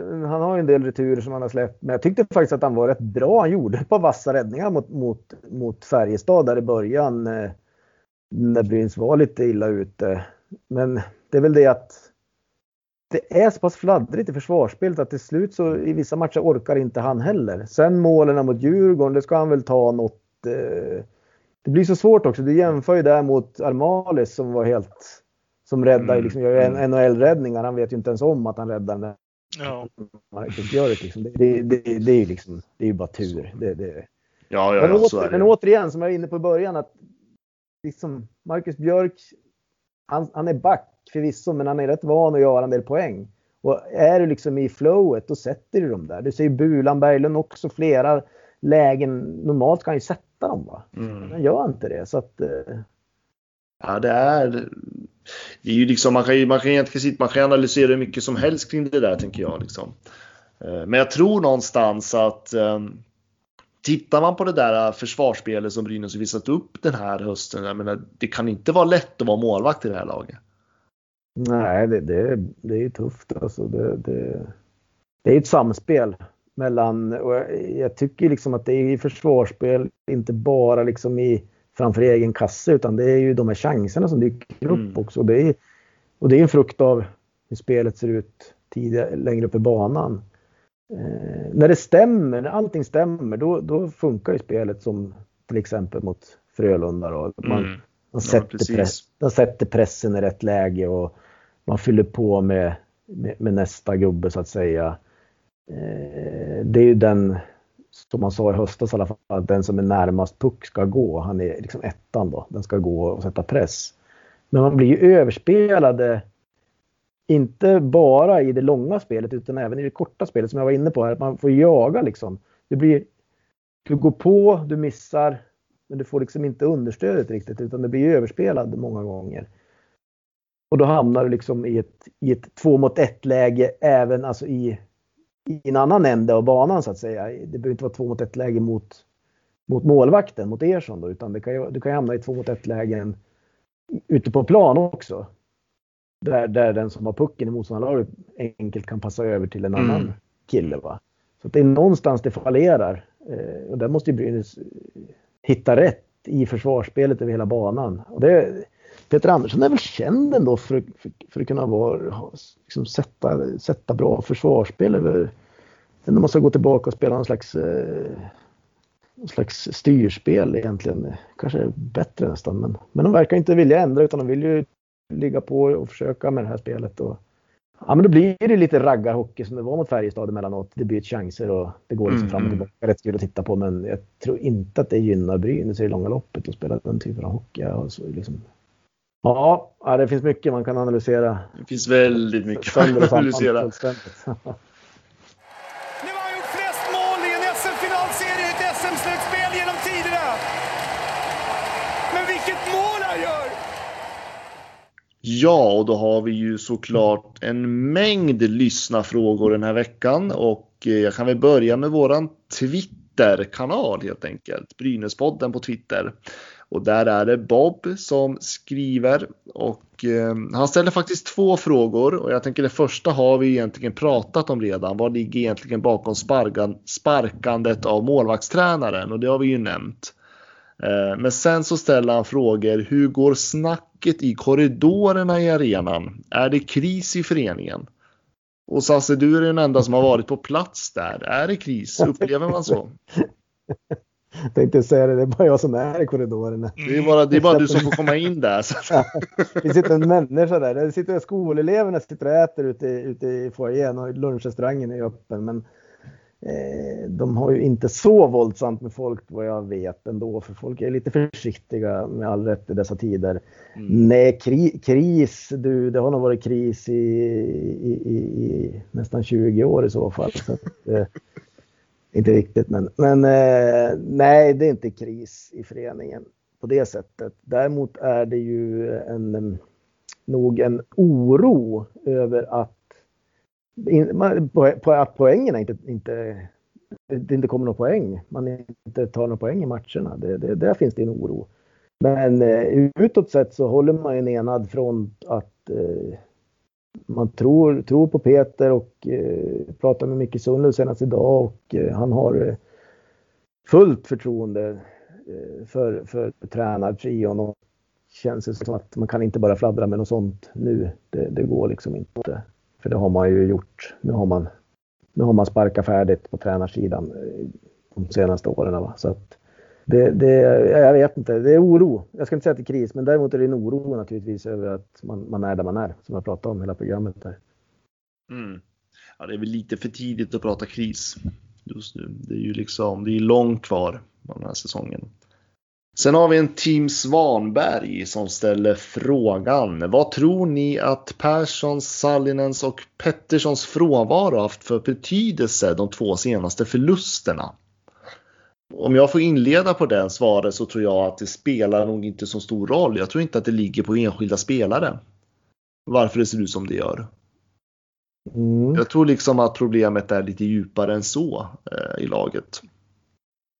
han har ju en del returer som han har släppt. Men jag tyckte faktiskt att han var rätt bra. Han gjorde ett par vassa räddningar mot, mot, mot Färjestad där i början. Eh, när Brynäs var lite illa ute. Men det är väl det att det är så pass fladdrigt i försvarsspelet att till slut så i vissa matcher orkar inte han heller. Sen målen mot Djurgården, det ska han väl ta något, eh, det blir så svårt också. Du jämför ju där mot Armalis som var helt som räddar, Mm. liksom, gör NHL-räddningar. Han vet ju inte ens om att han räddar den Ja. (laughs) Marcus Björk. Liksom. Det, det, det, det är ju liksom, det är ju bara tur. Det, det. Ja, ja, Men, ja så åter, är men det. återigen, som jag var inne på i början, att liksom Marcus Björk, han, han är back förvisso, men han är rätt van att göra en del poäng. Och är du liksom i flowet, då sätter du dem där. Du ser ju Bulan Berglund också flera lägen. Normalt kan han ju sätta dem va. Mm. Han gör inte det. Så att, eh, Ja, det är... Det är ju liksom, man kan man kan egentligen man kan analysera hur mycket som helst kring det där, tänker jag. Liksom. Eh, men jag tror någonstans att eh, tittar man på det där eh, försvarsspelet som Brynäs har visat upp den här hösten, jag menar, det kan inte vara lätt att vara målvakt i det här laget. nej, det, det, det är tufft alltså. Det, det, det är ett samspel mellan, och jag, jag tycker liksom att det är i försvarsspel, inte bara liksom i framför egen kasse, utan det är ju de här chanserna som dyker upp Mm. också. Det är, och det är en frukt av hur spelet ser ut tidigare, längre upp i banan. Eh, när det stämmer, när allting stämmer, då, då funkar ju spelet som till exempel mot Frölunda. Då. Man, Mm. man Ja, sätter, precis. press, man sätter pressen i rätt läge och man fyller på med, med, med nästa gubbe så att säga. Eh, det är ju den, som man sa i höstas i alla fall, att den som är närmast puck ska gå. Han är liksom ettan då. Den ska gå och sätta press. Men man blir ju överspelade. Inte bara i det långa spelet utan även i det korta spelet som jag var inne på här. Man får jaga liksom. Det blir, du går på, du missar. Men du får liksom inte understödet riktigt utan det blir överspelad många gånger. Och då hamnar du liksom i ett, i ett två mot ett läge även alltså i, i en annan ände av banan så att säga. Det behöver inte vara två mot ett läge mot, mot målvakten, mot Ersson då, utan det kan ju, du kan ju hamna i två mot ett lägen ute på plan också. Där, där den som har pucken i motståndarlaget enkelt kan passa över till en annan Mm. kille. Va? Så det är någonstans det fallerar. Eh, och där måste ju Brynäs hitta rätt i försvarsspelet över hela banan. Och det, Peter Andersson är väl känd ändå för, för, för att kunna vara, liksom sätta, sätta bra försvarsspel. Över, man ska gå tillbaka och spela någon slags, eh, någon slags styrspel egentligen. Kanske bättre nästan. Men, men de verkar inte vilja ändra utan de vill ju ligga på och försöka med det här spelet. Och, ja, men då blir det lite raggarhockey som det var mot Färjestad emellanåt. Det blir chanser och det går liksom Mm, fram och mm. tillbaka. Rätt kul att titta på men jag tror inte att det gynnar Brynäs i det långa loppet att spela den typen av hockey. Ja, så liksom. Ja, det finns mycket man kan analysera. Det finns väldigt mycket att samman analysera. fullständigt. Nu har han gjort flest mål i en SM-finalserie i ett SM-slutspel genom tiderna. Men vilket mål han gör! Ja, och då har vi ju såklart en mängd lyssnarfrågor den här veckan och eh, jag kan väl börja med våran Twitter-kanal helt enkelt. Brynäspodden på Twitter. Och där är det Bob som skriver och eh, han ställer faktiskt två frågor och jag tänker det första har vi egentligen pratat om redan. Vad ligger egentligen bakom sparkan, sparkandet av målvaktstränaren? Och det har vi ju nämnt. Eh, Men sen så ställer han frågor. Hur går snacket i korridorerna i arenan? Är det kris i föreningen? Och Sasse, du är den enda som har varit på plats där. Är det kris? Upplever man så? (laughs) (laughs) Tänkte säga det, det är bara jag som är i korridorerna. Det är bara, det är bara du som får komma in där. Så. (laughs) Det sitter en människa där. Det sitter skoleleverna sitter och äter ute, i- ute i foajén och lunchrestaurangen är öppen. Men eh, de har ju inte så våldsamt med folk vad jag vet ändå. För folk är lite försiktiga med all rätt i dessa tider. Mm. Nej, kri, kris, du, det har nog varit kris i, i, i, i nästan 20 år i så fall. Så att, eh, inte riktigt, men, men eh, nej, det är inte kris i föreningen på det sättet. Däremot är det ju en, eh, nog en oro över att, in, man, po, att poängen inte, inte, det inte kommer någon poäng. Man inte tar några poäng i matcherna. Det, det, där finns det en oro. Men eh, utåt sett så håller man en enad front att eh, man tror, tror på Peter och eh, pratade med Micke Sundlund senast idag och eh, han har eh, fullt förtroende eh, för, för tränartrion och känns det som att man kan inte bara fladdra med något sånt nu. Det, det går liksom inte. För det har man ju gjort. Nu har man, nu har man sparkat färdigt på tränarsidan eh, de senaste åren. Va? Så att, det, det, jag vet inte, det är oro. Jag ska inte säga att det är kris, men däremot är det en oro naturligtvis över att man, man är där man är, som jag pratade om hela programmet där. Mm. Ja, det är väl lite för tidigt att prata kris just nu. Det är ju liksom, det är långt kvar på den här säsongen. Sen har vi en Team Svanberg som ställer frågan. Vad tror ni att Perssons, Sallinens och Petterssons frånvaro haft för betydelse de två senaste förlusterna? Om jag får inleda på den svaret så tror jag att det spelar nog inte så stor roll. Jag tror inte att det ligger på enskilda spelare. Varför det ser ut som det gör. Mm. Jag tror liksom att problemet är lite djupare än så eh, i laget.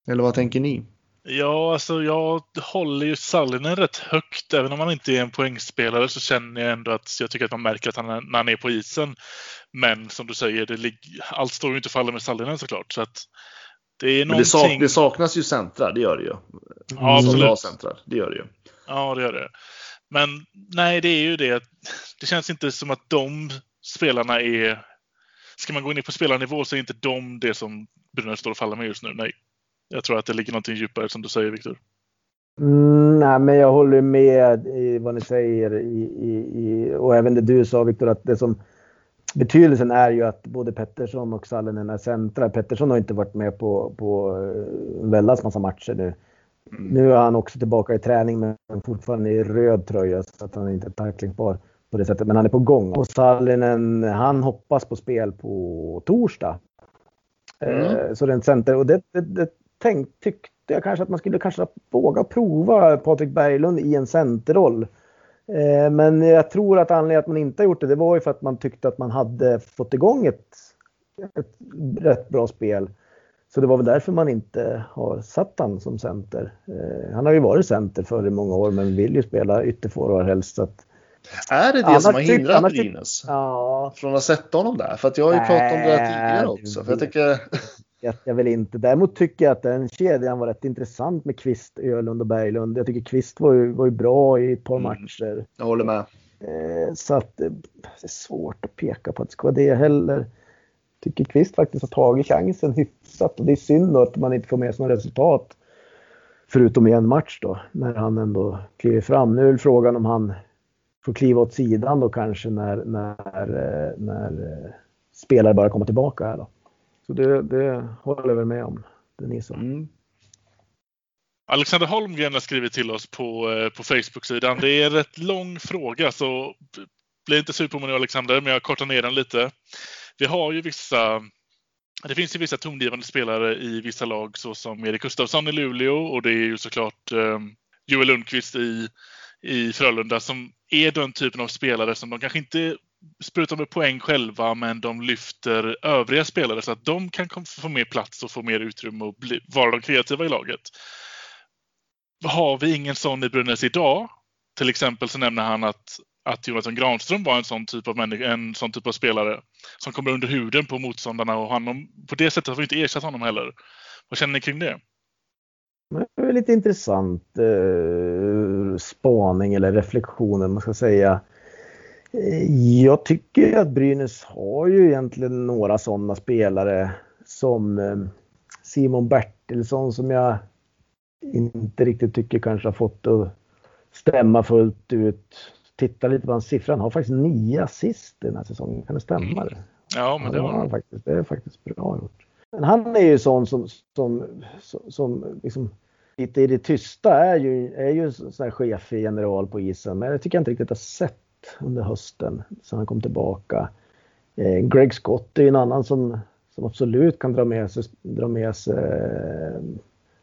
Eller vad tänker ni? Ja, alltså jag håller ju Sallinen rätt högt. Även om han inte är en poängspelare så känner jag ändå att jag tycker att man märker att han är, när han är på isen. Men som du säger, det allt står ju inte och faller med Sallinen såklart. Så att det, är någonting... det, sak det saknas ju centra, det gör det ju. Ja, absolut. Centrar, det gör det ju. Ja, det gör det. Men nej, det är ju det. Det känns inte som att de spelarna är... Ska man gå in på spelarnivå så är inte de det som Brynäs står och faller med just nu. Nej. Jag tror att det ligger någonting djupare som du säger, Viktor. Mm, nej, men jag håller med i vad ni säger i, i, i, och även det du sa Viktor att det som betydelsen är ju att både Pettersson och Sallinen är centra. Pettersson har inte varit med på, på en väldigt massa matcher nu. Mm. Nu är han också tillbaka i träning men fortfarande i röd tröja så att han inte är tacklingsbar på det sättet. Men han är på gång. Och Sallinen, han hoppas på spel på torsdag. Mm. Eh, så rent center. Och det, det, det tänkt, tyckte jag kanske att man skulle kanske våga prova Patrik Berglund i en centerroll. Eh, men jag tror att anledningen att man inte har gjort det, det var ju för att man tyckte att man hade fått igång ett, ett rätt bra spel. Så det var väl därför man inte har satt han som center. Eh, han har ju varit center för i många år men vill ju spela ytterforward helst. Att, är det det som har hindrat Brynäs? Ja. Från att sätta honom där? För att jag har ju pratat om det här tidigare också. För jag tycker vet jag väl inte. Däremot tycker jag att den kedjan var rätt intressant med Kvist, Ölund och Berglund. Jag tycker Kvist var ju, var ju bra i ett par mm. matcher. Jag håller med. Eh, så att det är svårt att peka på att det ska vara det heller. Tycker Kvist faktiskt har tagit chansen hyfsat och det är synd att man inte får med sig något resultat. Förutom i en match då, när han ändå kliver fram. Nu är frågan om han får kliva åt sidan då kanske när, när, eh, när eh, spelare börjar komma tillbaka här då. Så det, det håller jag väl med om, det. Mm. Alexander Holmgren har skrivit till oss på, eh, på Facebook-sidan. Det är en rätt lång fråga, så bli inte sur på mig nu Alexander, men jag kortar ner den lite. Vi har ju vissa det finns ju vissa tongivande spelare i vissa lag såsom Erik Gustafsson i Luleå och det är ju såklart eh, Joel Lundqvist i, i Frölunda som är den typen av spelare som de kanske inte sprutar med poäng själva men de lyfter övriga spelare så att de kan få mer plats och få mer utrymme och bli, vara de kreativa i laget. Har vi ingen sån i Brynäs idag? Till exempel så nämner han att, att Jonathan Granström var en sån, typ av människa, en sån typ av spelare som kommer under huden på motståndarna och han, på det sättet har vi inte ersatt honom heller. Vad känner ni kring det? Det är lite intressant eh, spaning eller reflektion, man ska säga. Jag tycker att Brynäs har ju egentligen några sådana spelare som eh, Simon Bertilsson som jag inte riktigt tycker kanske har fått att stämma fullt ut. Titta lite på hans siffra. Han har faktiskt nio assist den här säsongen. Kan det stämma? Mm. Ja, men det har han faktiskt. Det är faktiskt bra gjort. Men han är ju sån som, som, som, som liksom, lite i det tysta är ju, är ju en sån här chef general på isen. Men jag tycker jag inte riktigt har sett under hösten sen han kom tillbaka. Eh, Greg Scott är en annan som, som absolut kan dra med sig, dra med sig eh,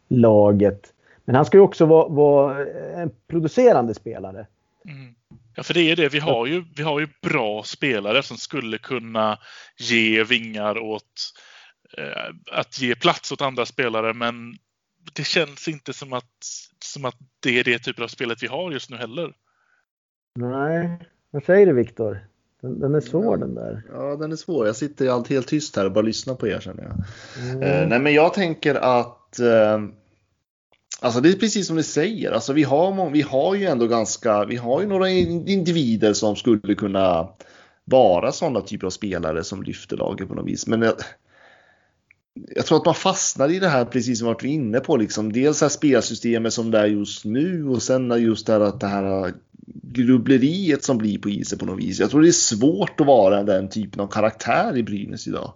laget. Men han ska ju också vara, vara eh, en producerande spelare. Mm. Ja, för det är det. Vi har, ju, vi har ju bra spelare som skulle kunna ge vingar åt eh, att ge plats åt andra spelare, men det känns inte som att, som att det är det typen av spelet vi har just nu heller. Nej, vad säger du Viktor? Den, den, är svår ja, den där. Ja, den är svår. Jag sitter allt helt tyst här och bara lyssnar på er känner jag. Mm. Eh, nej, men jag tänker att eh, Alltså det är precis som ni säger. Alltså vi, har, vi har ju ändå ganska, vi har ju några individer som skulle kunna vara sådana typer av spelare som lyfter laget på något vis. Men jag, tror att man fastnar i det här precis som varit inne på. Liksom. Dels här spelsystemet som det är just nu och sen just det här, att det här grubbleriet som blir på isen på något vis. Jag tror det är svårt att vara den typen av karaktär i Brynäs idag.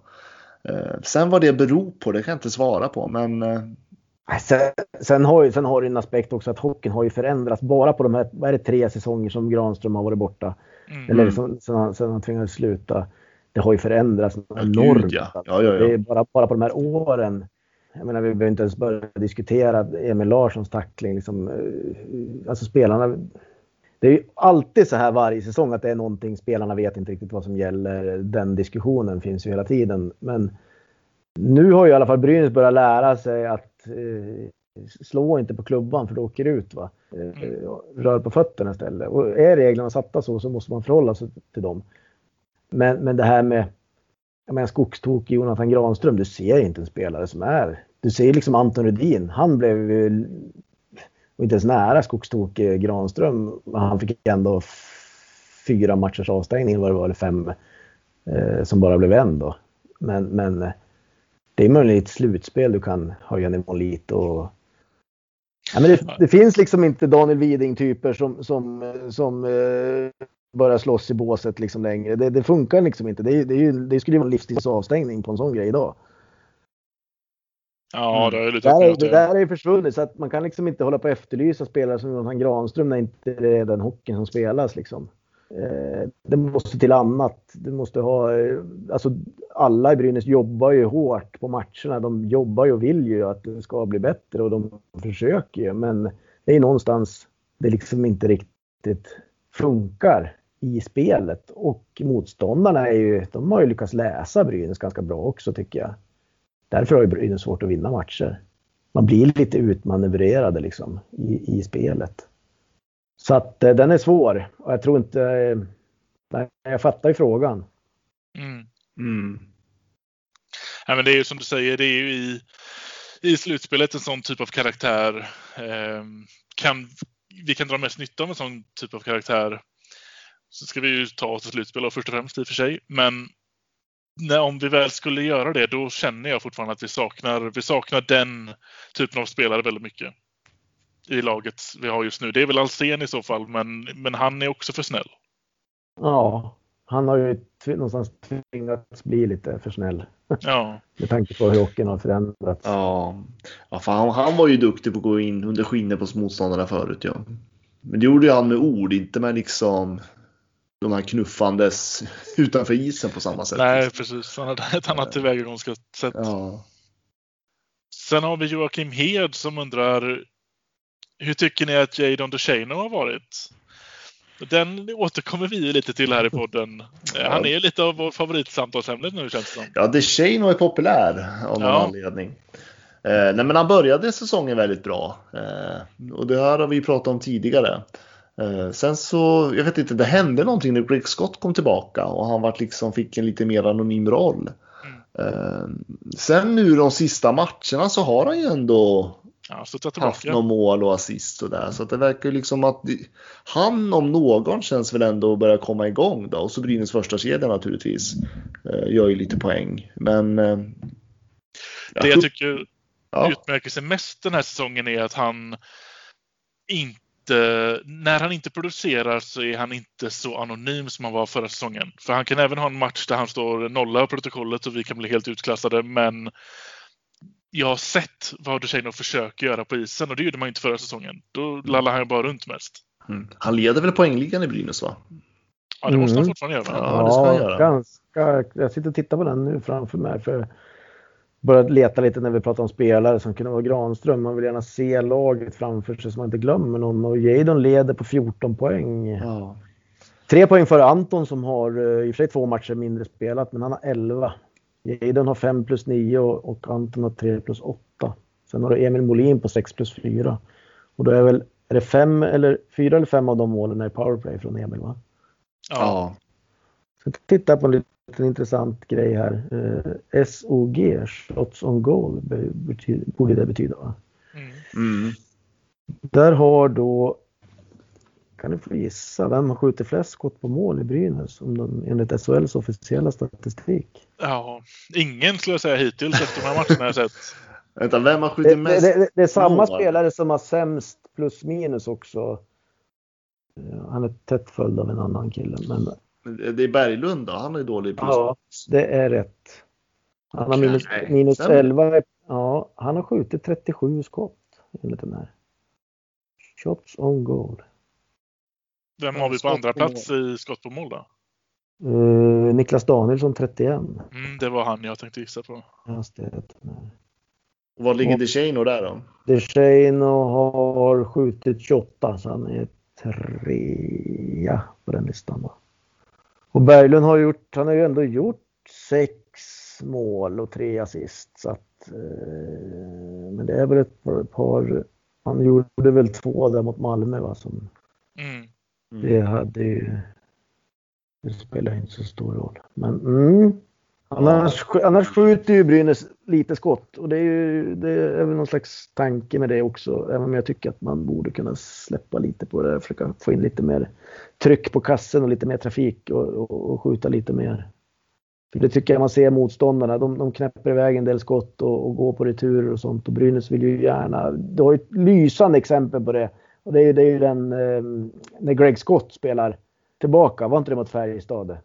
Eh, sen vad det beror på, det kan jag inte svara på. Men... Eh, sen, sen, har ju, sen har du en aspekt också att hockeyn har ju förändrats bara på de här, vad är det, tre säsonger som Granström har varit borta. Mm. Eller sen, sen, han, sen han tvingades sluta. Det har ju förändrats enormt. Gud, ja. Ja, ja, det är bara, bara på de här åren. Jag menar, vi behöver inte ens börja diskutera Emil Larssons tackling. Liksom, eh, alltså spelarna det är ju alltid så här varje säsong att det är någonting spelarna vet inte riktigt vad som gäller. Den diskussionen finns ju hela tiden. Men nu har ju i alla fall Brynäs börjat lära sig att eh, slå inte på klubban för då åker ut. Va? Eh, mm. rör på fötterna istället. Och är reglerna satta så så måste man förhålla sig till dem. Men, men det här med jag menar, skogstok Jonathan Granström, du ser inte en spelare som är. Du ser liksom Anton Rudin, han blev och inte ens nära skogstok Granström. Han fick ändå fyra matchers avstängning var det var, eller fem, eh, som bara blev en då. Men, men det är möjligen ett slutspel du kan höja nivån lite och ja, men det, det, finns liksom inte Daniel Widing-typer som, som, som eh, börjar slåss i båset liksom längre. Det, det funkar liksom inte. Det, det, det skulle ju vara livstidsavstängning på en sån grej idag. Ja, det är lite där, är, det där är ju försvunnit så att man kan liksom inte hålla på att efterlysa spelare som Johan Granström när inte det är den hockeyn som spelas liksom. Eh, det måste till annat. Du måste ha, eh, alltså alla i Brynäs jobbar ju hårt på matcherna. De jobbar ju och vill ju att det ska bli bättre och de försöker ju. Men det är någonstans det liksom inte riktigt funkar i spelet. Och motståndarna är ju, de har ju lyckats läsa Brynäs ganska bra också tycker jag. Därför har ju Brynäs svårt att vinna matcher. Man blir lite utmanövrerade liksom i, i spelet. Så att eh, den är svår och jag tror inte... Eh, nej, jag fattar ju frågan. Mm. Mm. Ja, men det är ju som du säger, det är ju i, i slutspelet en sån typ av karaktär. Eh, kan, vi kan dra mest nytta av en sån typ av karaktär. Så ska vi ju ta oss till slutspel först och främst i och för sig. Men när, om vi väl skulle göra det, då känner jag fortfarande att vi saknar, vi saknar den typen av spelare väldigt mycket. I laget vi har just nu. Det är väl Alsen i så fall, men, men han är också för snäll. Ja, han har ju någonstans tvingats bli lite för snäll. Ja. (laughs) Med tanke på hur hockeyn har förändrats. Ja, ja fan, han var ju duktig på att gå in under skinnet på motståndarna förut. Ja. Men det gjorde ju han med ord, inte med liksom de här knuffandes (laughs) utanför isen på samma sätt. Nej, precis. Han hade ett annat tillvägagångssätt. Ja. Sen har vi Joakim Hed som undrar hur tycker ni att Jadon DeShano har varit? Den återkommer vi lite till här i podden. (laughs) Ja. Han är lite av vår favoritsamtalsämne nu känns det som. Ja, DeShano är populär av någon ja. anledning. Eh, nej, men han började säsongen väldigt bra. Eh, och det här har vi pratat om tidigare. Eh, sen så, jag vet inte, det hände någonting när Greg Scott kom tillbaka och han var liksom, fick en lite mer anonym roll. Mm. Eh, sen nu de sista matcherna så har han ju ändå ja, haft några mål och assist och där. Så att det verkar ju liksom att han om någon känns väl ändå börja komma igång då. Och så Brynäs första kedja naturligtvis. Eh, gör ju lite poäng. Men... Det jag tycker ja. utmärker sig mest den här säsongen är att han inte inte, när han inte producerar så är han inte så anonym som han var förra säsongen. För han kan även ha en match där han står nolla i protokollet och vi kan bli helt utklassade. Men jag har sett vad Duchene försöker göra på isen och det gjorde man inte förra säsongen. Då lallar han bara runt mest. Mm. Han leder väl poängligan i Brynäs va? Ja, det måste mm. han fortfarande göra. Ja, det ska han göra. Ganska, jag sitter och tittar på den nu framför mig. För börjat leta lite när vi pratar om spelare som kunde vara Granström. Man vill gärna se laget framför sig så man inte glömmer någon. Och Jadon leder på 14 poäng. Ja. Tre poäng före Anton som har eh, i och för sig två matcher mindre spelat, men han har 11. Jadon har 5 plus 9 och Anton har 3 plus 8. Sen har du Emil Molin på 6 plus 4. Och då är väl, är det fem eller fyra eller fem av de målen är powerplay från Emil va? Ja. Så titta på lite en intressant grej här. Eh, SOG, Shots on Goal, betyder, borde det betyda va? Mm. Mm. Där har då, Kan ni få gissa vem har skjutit flest skott på mål i Brynäs om de, enligt SHLs officiella statistik? Ja, ingen skulle jag säga hittills efter de här matcherna jag sett. (laughs) Vänta, vem har Det, skjutit det, mest? det, det är samma mål? spelare som har sämst plus minus också. Eh, Han är tätt följd av en annan kille. Men Det är Berglund då, han är dålig plus. ja, det är rätt. Han har minus, minus stämmer. 11. Ja, han har skjutit 37 skott enligt den här. Shots on goal. Vem har vi på andra plats i skott på mål då? Uh, Niklas Danielsson 31. Mm, det var han jag tänkte gissa på. Just det. Och Var ligger DeShano där då? DeShano har skjutit 28 så han är trea på den listan. Då. Och Berglund har gjort, han har ju ändå gjort sex mål och tre assist. Så att, eh, men det är väl ett par, par, han gjorde väl två där mot Malmö va, som Mm. det hade ju, det spelar inte så stor roll. Men mm, annars, annars skjuter ju Brynäs lite skott och det är ju det är väl någon slags tanke med det också. Även om jag tycker att man borde kunna släppa lite på det, försöka få in lite mer tryck på kassen och lite mer trafik och, och, och skjuta lite mer. För det tycker jag man ser motståndarna. De, de knäpper iväg en del skott och, och går på returer och sånt. Och Brynäs vill ju gärna. Du har ju ett lysande exempel på det. Och det är ju, det är ju den eh, när Greg Scott spelar tillbaka. Var inte det mot Färjestad?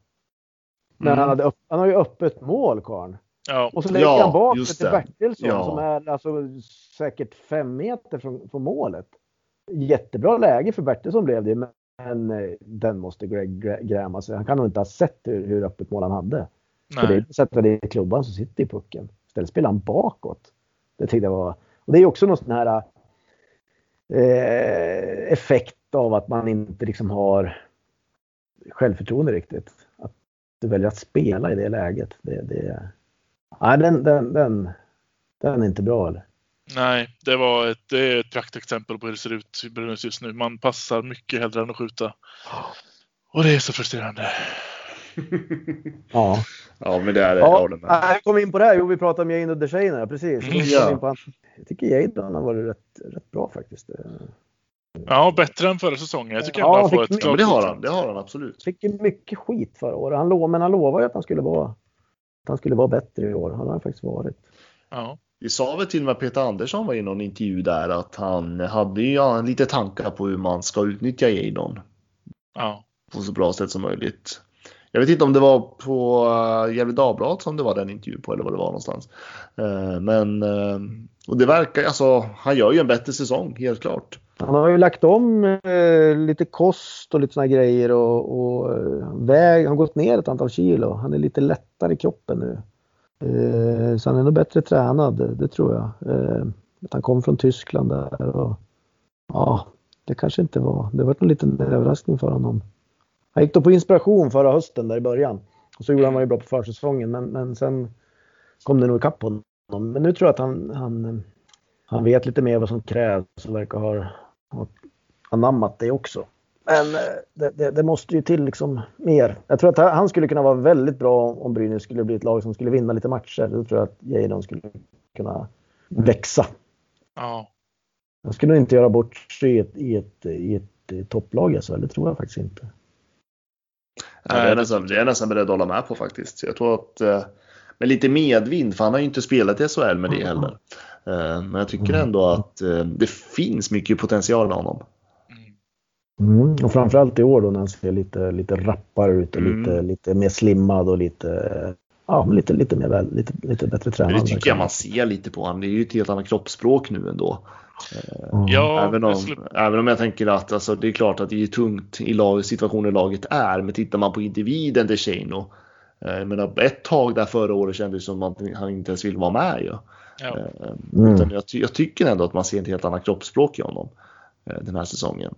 När Mm. han, hade, upp- han har ju öppet mål karln. Ja, Och så lägger Ja, han bak det till. Bertilsson Ja. som är alltså säkert fem meter från, från målet. Jättebra läge för Bertilsson blev det men men eh, den måste Greg grä- gräma sig. Han kan nog inte ha sett hur, hur öppet mål han hade. För det är nej. inte sätta det i klubban som sitter i pucken. Istället spelar han bakåt. Det tyckte jag var... Och det är också någon sån här eh, effekt av att man inte liksom har självförtroende riktigt. Du väljer att spela i det läget. Det, det, nej, den, den, den, den är inte bra. Eller? nej, det var ett, det är ett praktexempel på hur det ser ut i Brynäs just nu. Man passar mycket hellre än att skjuta. Och det är så frustrerande. (laughs) Ja. Ja, men det är det. Ja, jag med. nej, vi kom in på det här. Jo, vi pratade om Jane och Dechainer. Precis. Mm, kom ja. in på han. Jag tycker Jadon har varit rätt, rätt bra faktiskt. Ja, bättre än förra säsongen. Jag tycker Ja, han fick- ett det har han. Det har han absolut. Fick ju mycket skit förra året. Han lov, men han lovade ju att han skulle vara att han skulle vara bättre i år. Han har faktiskt varit. Ja. Vi sa väl till och med att Peter Andersson var i någon intervju där att han hade ju ja, lite tankar på hur man ska utnyttja Jadon ja. på så bra sätt som möjligt. Jag vet inte om det var på uh, Gefle Dagblad som det var den intervjun på eller vad det var någonstans. Eh, men eh, och det verkar alltså. Han gör ju en bättre säsong helt klart. Han har ju lagt om eh, lite kost och lite såna grejer och, och eh, väg. Han har gått ner ett antal kilo. Han är lite lättare i kroppen nu. Eh, så han är nog bättre tränad, det, tror jag. Eh, att han kom från Tyskland där och ja, det kanske inte var. Det var en liten överraskning för honom. Han gick då på inspiration förra hösten där i början. Och så gjorde han var ju bra på försäsongen men, men sen kom det nog ikapp honom. Men nu tror jag att han, han, eh, han vet lite mer vad som krävs och verkar ha, ha anammat det också. Men eh, det, det, det måste ju till liksom mer. Jag tror att han skulle kunna vara väldigt bra om Brynäs skulle bli ett lag som skulle vinna lite matcher. Då tror jag att Jadon skulle kunna växa. ja. Han skulle nog inte göra bort sig i ett, i ett, i ett, i ett topplag SHL, det tror jag faktiskt inte. Ja, det, är nästan, det är jag nästan beredd att hålla med på faktiskt. Jag tror att eh, med lite medvind, för han har ju inte spelat i SHL med det heller. Eh, men jag tycker ändå att eh, det finns mycket potential i honom. Mm. Mm. Och framförallt i år då när han ser lite, lite rappare ut och Mm. lite, lite mer slimmad och lite, ja, lite, lite, mer väl, lite, lite bättre Men tränad. det tycker jag man ser lite på honom. Det är ju ett helt annat kroppsspråk nu ändå. Mm. Ja, även, jag om, skulle, även om jag tänker att alltså, det är klart att det är tungt i lag, situationen laget är. Men tittar man på individen DeShano. Eh, men ett tag där förra året kändes det som att han inte ens vill vara med. Ju. Ja. Mm. jag, jag tycker ändå att man ser ett helt annat kroppsspråk i honom eh, den här säsongen.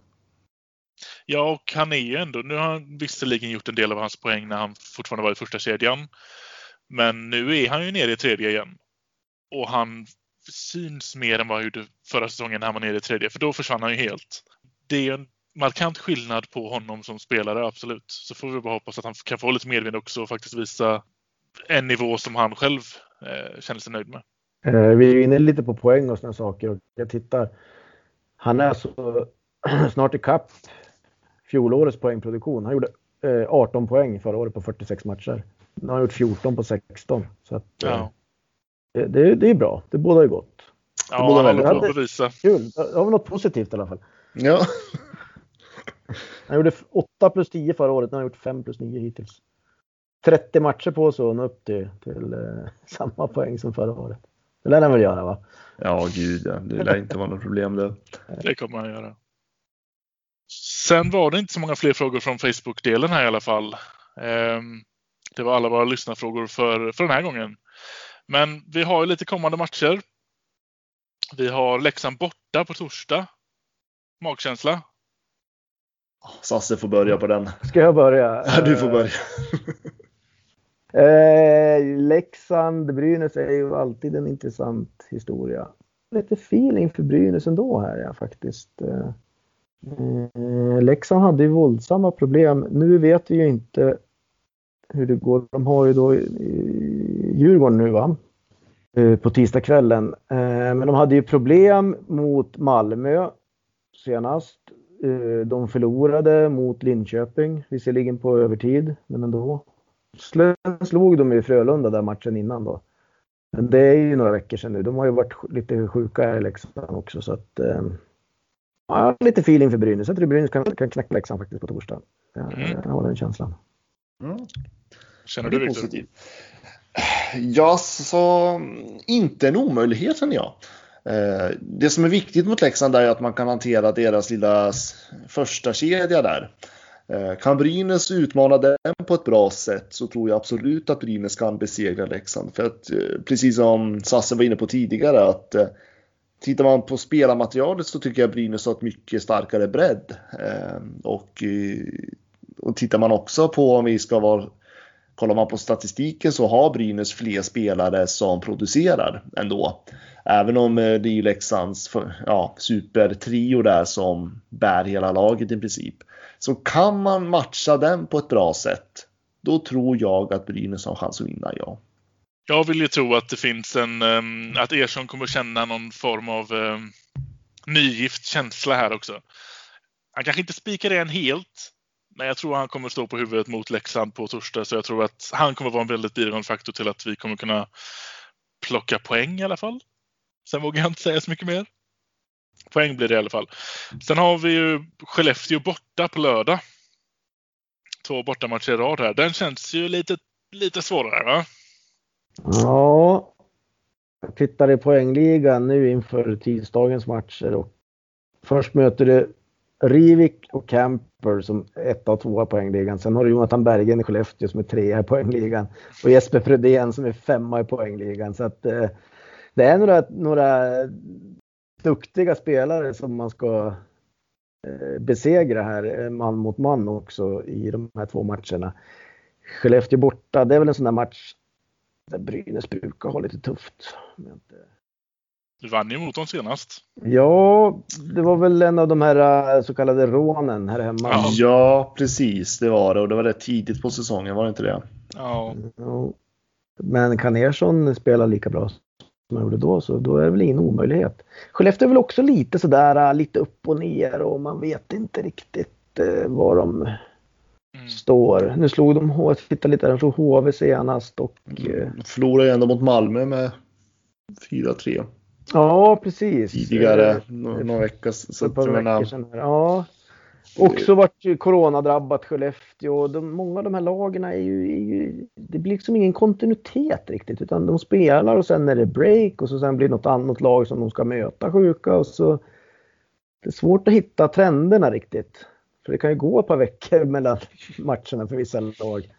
ja, och han är ju ändå, nu har han visserligen gjort en del av hans poäng när han fortfarande var i första kedjan. Men nu är han ju nere i tredje igen. Och han syns mer än vad han gjorde förra säsongen när han var nere i tredje, för då försvann han ju helt. Det är ju en markant skillnad på honom som spelare, absolut. Så får vi bara hoppas att han kan få lite medvind också och faktiskt visa en nivå som han själv eh, känner sig nöjd med. Eh, Vi är inne lite på poäng och sådana saker. Och jag tittar. Han är så (clears throat) snart i kapp fjolårets poängproduktion. Han gjorde eh, 18 poäng förra året på 46 matcher. Nu har han gjort 14 på 16. Så att, eh, Ja. det, det, det är bra. Det bådar ju gott. Ja, båda han håller på bra. att bevisa. Kul. Då har vi något positivt i alla fall. Ja, (laughs) Han gjorde 8 plus 10 förra året. Nu har han gjort 5 plus 9 hittills. 30 matcher på sig och nå upp till, till eh, samma poäng som förra året. Det lär han väl göra va? ja gud ja. Det lär inte vara något problem det. Det kommer han göra. Sen var det inte så många fler frågor från Facebook-delen här i alla fall. Ehm, Det var alla våra lyssnarfrågor för, för den här gången. Men vi har ju lite kommande matcher. Vi har Leksand borta på torsdag. Magkänsla? Sasse får börja på den. Ska jag börja? Ja, du får börja. Eh, Leksand, Brynäs är ju alltid en intressant historia. Lite feeling för Brynäs ändå här ja, faktiskt. Eh, Leksand hade ju våldsamma problem. Nu vet vi ju inte hur det går. De har ju då Djurgården nu va? Eh, på tisdagskvällen. Eh, men de hade ju problem mot Malmö senast. Eh, de förlorade mot Linköping, visserligen på övertid, men ändå. Sen slog de ju Frölunda där matchen innan då. Men det är ju några veckor sedan nu. De har ju varit lite sjuka i Leksand också så att. Eh, ja, jag har lite feeling för Brynäs. Jag tror Brynäs kan, kan knäcka Leksand faktiskt på torsdag. Jag, Mm. jag har den känslan. Mm. Känner du är Viktor? positivt. Ja, så inte en omöjlighet känner jag. Eh, Det som är viktigt mot Leksand är att man kan hantera deras lilla första kedja där. Eh, kan Brynäs utmana den på ett bra sätt så tror jag absolut att Brynäs kan besegra Leksand. För att eh, precis som Sasse var inne på tidigare att eh, tittar man på spelarmaterialet så tycker jag Brynäs har ett mycket starkare bredd. Och, och tittar man också på om vi ska vara Kollar man på statistiken så har Brynäs fler spelare som producerar ändå. Även om eh, det är ju Leksands ja, supertrio där som bär hela laget i princip. Så kan man matcha den på ett bra sätt, då tror jag att Brynäs har chans att vinna, ja. Jag vill ju tro att det finns en, ehm, att Ersson kommer känna någon form av ehm, nygift känsla här också. Han kanske inte spikar det än helt, men jag tror han kommer stå på huvudet mot Leksand på torsdag, så jag tror att han kommer vara en väldigt bidragande faktor till att vi kommer kunna plocka poäng i alla fall. Sen vågar jag inte säga så mycket mer. Poäng blir det i alla fall. Sen har vi ju Skellefteå borta på lördag. Två bortamatcher i rad här. Den känns ju lite, lite svårare va? Ja, jag tittar i poängligan nu inför tisdagens matcher och först möter det Rivik och Camper som etta och tvåa i poängligan. Sen har du Jonathan Bergen i Skellefteå som är trea i poängligan och Jesper Fredén som är femma i poängligan. Så att eh, det är några, några duktiga spelare som man ska eh, besegra här eh, man mot man också i de här två matcherna. Skellefteå borta, det är väl en sån där match där Brynäs brukar ha lite tufft. Eh, du vann ju mot dem senast. Ja, det var väl en av de här eh, så kallade rånen här hemma. Ja. Ja, precis, det var det och det var rätt tidigt på säsongen, var det inte det? Ja. Men kan Ersson spela lika bra som han gjorde då så då är det väl ingen omöjlighet. Skellefteå är väl också lite sådär eh, lite upp och ner och man vet inte riktigt eh, var de mm. står. Nu slog de, H- jag tittar lite, de slog HV senast och eh, Förlorade ju ändå mot Malmö med 4-3 ja precis. tidigare, Eh, nå- någon vecka. Jag veckor sedan. här. Ja. Också varit coronadrabbat Skellefteå. De, många av de här lagen är ju, är ju... Det blir liksom ingen kontinuitet riktigt. Utan de spelar och sen är det break och så sen blir det något annat lag som de ska möta sjuka. Och så, det är svårt att hitta trenderna riktigt. För det kan ju gå ett par veckor (laughs) mellan matcherna för vissa lag.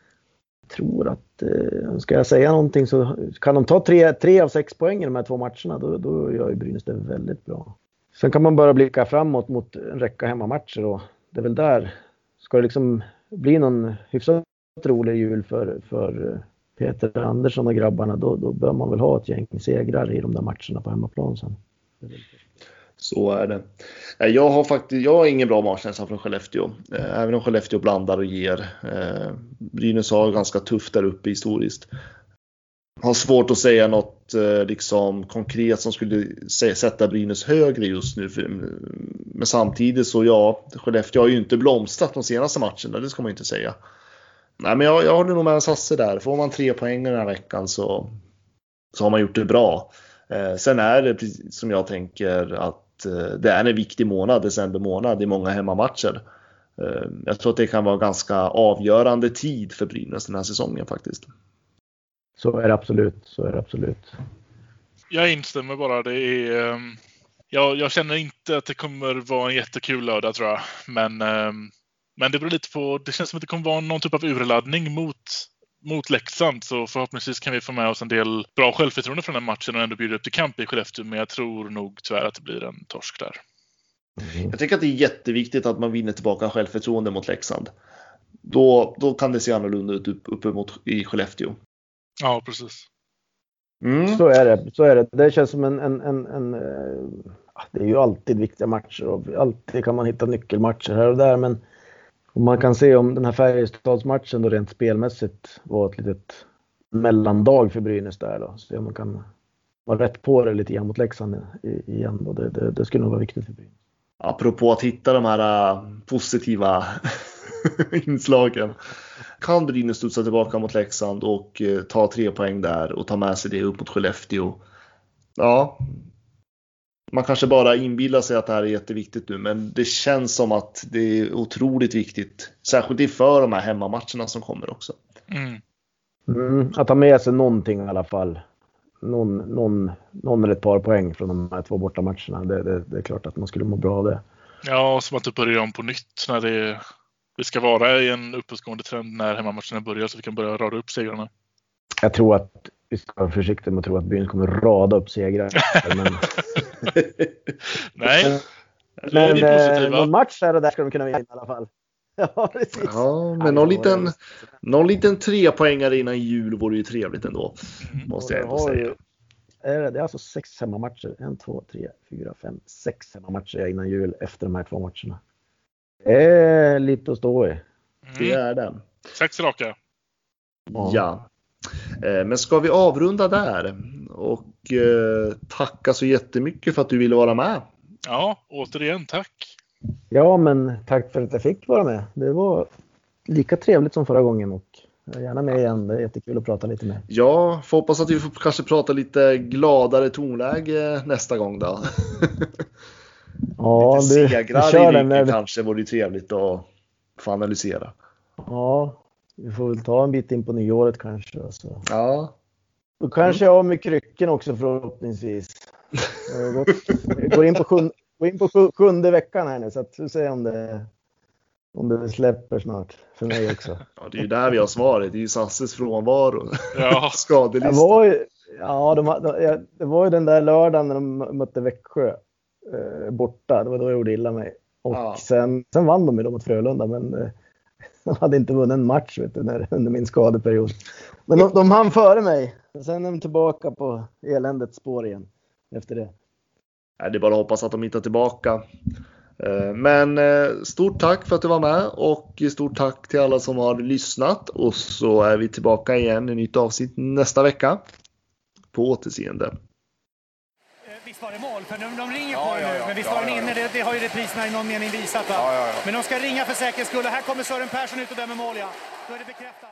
Jag tror att, eh, ska jag säga någonting så kan de ta tre, tre av sex poäng i de här två matcherna. Då, då gör ju Brynäs det väldigt bra. Sen kan man bara blicka framåt mot en räcka hemmamatcher och det är väl där. Ska det liksom bli någon hyfsat rolig jul för, för eh, Peter Andersson och grabbarna då, då bör man väl ha ett gäng segrar i de där matcherna på hemmaplan sen. Så är det. Jag har faktiskt, jag har ingen bra matchkänsla från Skellefteå. Eh, även om Skellefteå blandar och ger. Eh, Brynäs har ganska tufft där uppe historiskt. har svårt att säga något eh, liksom, konkret som skulle sätta Brynäs högre just nu. Men samtidigt så ja, Skellefteå har ju inte blomstrat de senaste matcherna, det ska man ju inte säga. Nej, men jag, jag håller nog med Sasse där. Får man tre poäng den här veckan så, så har man gjort det bra. Sen är det precis som jag tänker att eh, det är en viktig månad, december månad, i många hemmamatcher. Eh, jag tror att det kan vara ganska avgörande tid för Brynäs den här säsongen faktiskt. Så är det absolut. Så är det absolut. Jag instämmer bara. Det är, um, jag, jag, känner inte att det kommer vara en jättekul lördag tror jag. Men, um, men det beror lite på. Det känns som att det kommer vara någon typ av urladdning mot, mot Leksand. Så förhoppningsvis kan vi få med oss en del bra självförtroende från den matchen och ändå bjuda upp till kamp i Skellefteå. Men jag tror nog tyvärr att det blir en torsk där. Mm. Jag tycker att det är jätteviktigt att man vinner tillbaka självförtroende mot Leksand. Då, då kan det se annorlunda ut uppemot i Skellefteå. Ja, precis. Mm. Så är det. Så är det. Det känns som en, en, en, en eh, Det är ju alltid viktiga matcher och alltid kan man hitta nyckelmatcher här och där. Men och man kan se om den här Färjestadsmatchen då rent spelmässigt var ett litet mellandag för Brynäs där då. Se om man kan vara rätt på det lite grann mot Leksand igen då. Det, det, det skulle nog vara viktigt för Brynäs. Apropå att hitta de här uh, positiva (laughs) inslagen. Kan Brynäs studsa tillbaka mot Leksand och uh, ta tre poäng där och ta med sig det upp mot Skellefteå. Ja, man kanske bara inbillar sig att det här är jätteviktigt nu, men det känns som att det är otroligt viktigt. Särskilt inför de här hemmamatcherna som kommer också. Mm. Mm, att ta med sig någonting i alla fall någon, någon, någon eller ett par poäng från de här två bortamatcherna. Det, det, det är klart att man skulle må bra av det. Ja, som att det börjar om på nytt när det, det ska vara i en uppåtgående trend när hemmamatcherna börjar så vi kan börja rada upp segrarna. Jag tror att vi ska vara försiktiga med att tro att byn kommer rada upp segrar. (laughs) men... Nej. Men, men någon match här och där ska de kunna vinna i alla fall. (laughs) Ja, precis. Ja, men någon liten, någon liten trepoängare innan jul vore ju trevligt ändå. Mm. Måste jag ändå säga. det är alltså sex hemmamatcher. En, två, tre, fyra, fem, sex hemmamatcher innan jul efter de här två matcherna. Det är lite att stå i. Mm. Det är den. Sex raka. Ja. Eh, men ska vi avrunda där och eh, tacka så jättemycket för att du ville vara med. Ja, återigen tack. Ja, men tack för att jag fick vara med. Det var lika trevligt som förra gången och jag är gärna med igen. Det är jättekul att prata lite med. Ja, får hoppas att vi får kanske prata lite gladare tonläge nästa gång då. (laughs) Ja, lite du, segrar du kör i ryggen kanske vore trevligt att få analysera. Ja, vi får väl ta en bit in på nyåret kanske. Alltså. Ja. Då kanske jag har med krycken också förhoppningsvis. Jag går in på sjunde, Gå in på sjunde veckan här nu så att vi ser om det, om det släpper snart för mig också. Ja, det är ju där vi har svaret. Det är ju Sasses frånvaro. Ja. (laughs) Skadelista. Var ju, ja, de, de, det var ju den där lördagen när de mötte Växjö eh, borta. Det var då jag gjorde illa mig. Och ja. sen, sen vann de ju då mot Frölunda, men eh, de (laughs) hade inte vunnit en match vet du, när, under min skadeperiod. Men de, de hann före mig. Sen är de tillbaka på eländets spår igen efter det. Det är bara att hoppas att de hittar tillbaka. Eh, men eh, stort tack för att du var med och stort tack till alla som har lyssnat och så är vi tillbaka igen i nytt avsnitt nästa vecka. På återseende. Var det mål? För de, de ringer ja, på ja, nu, ja, men visst var den inne? Det, det, har ju repriserna i någon mening visat. Men de ska ringa för säkerhets skull. Här kommer Sören Persson ut och dömer mål, ja. Då är det bekräftat.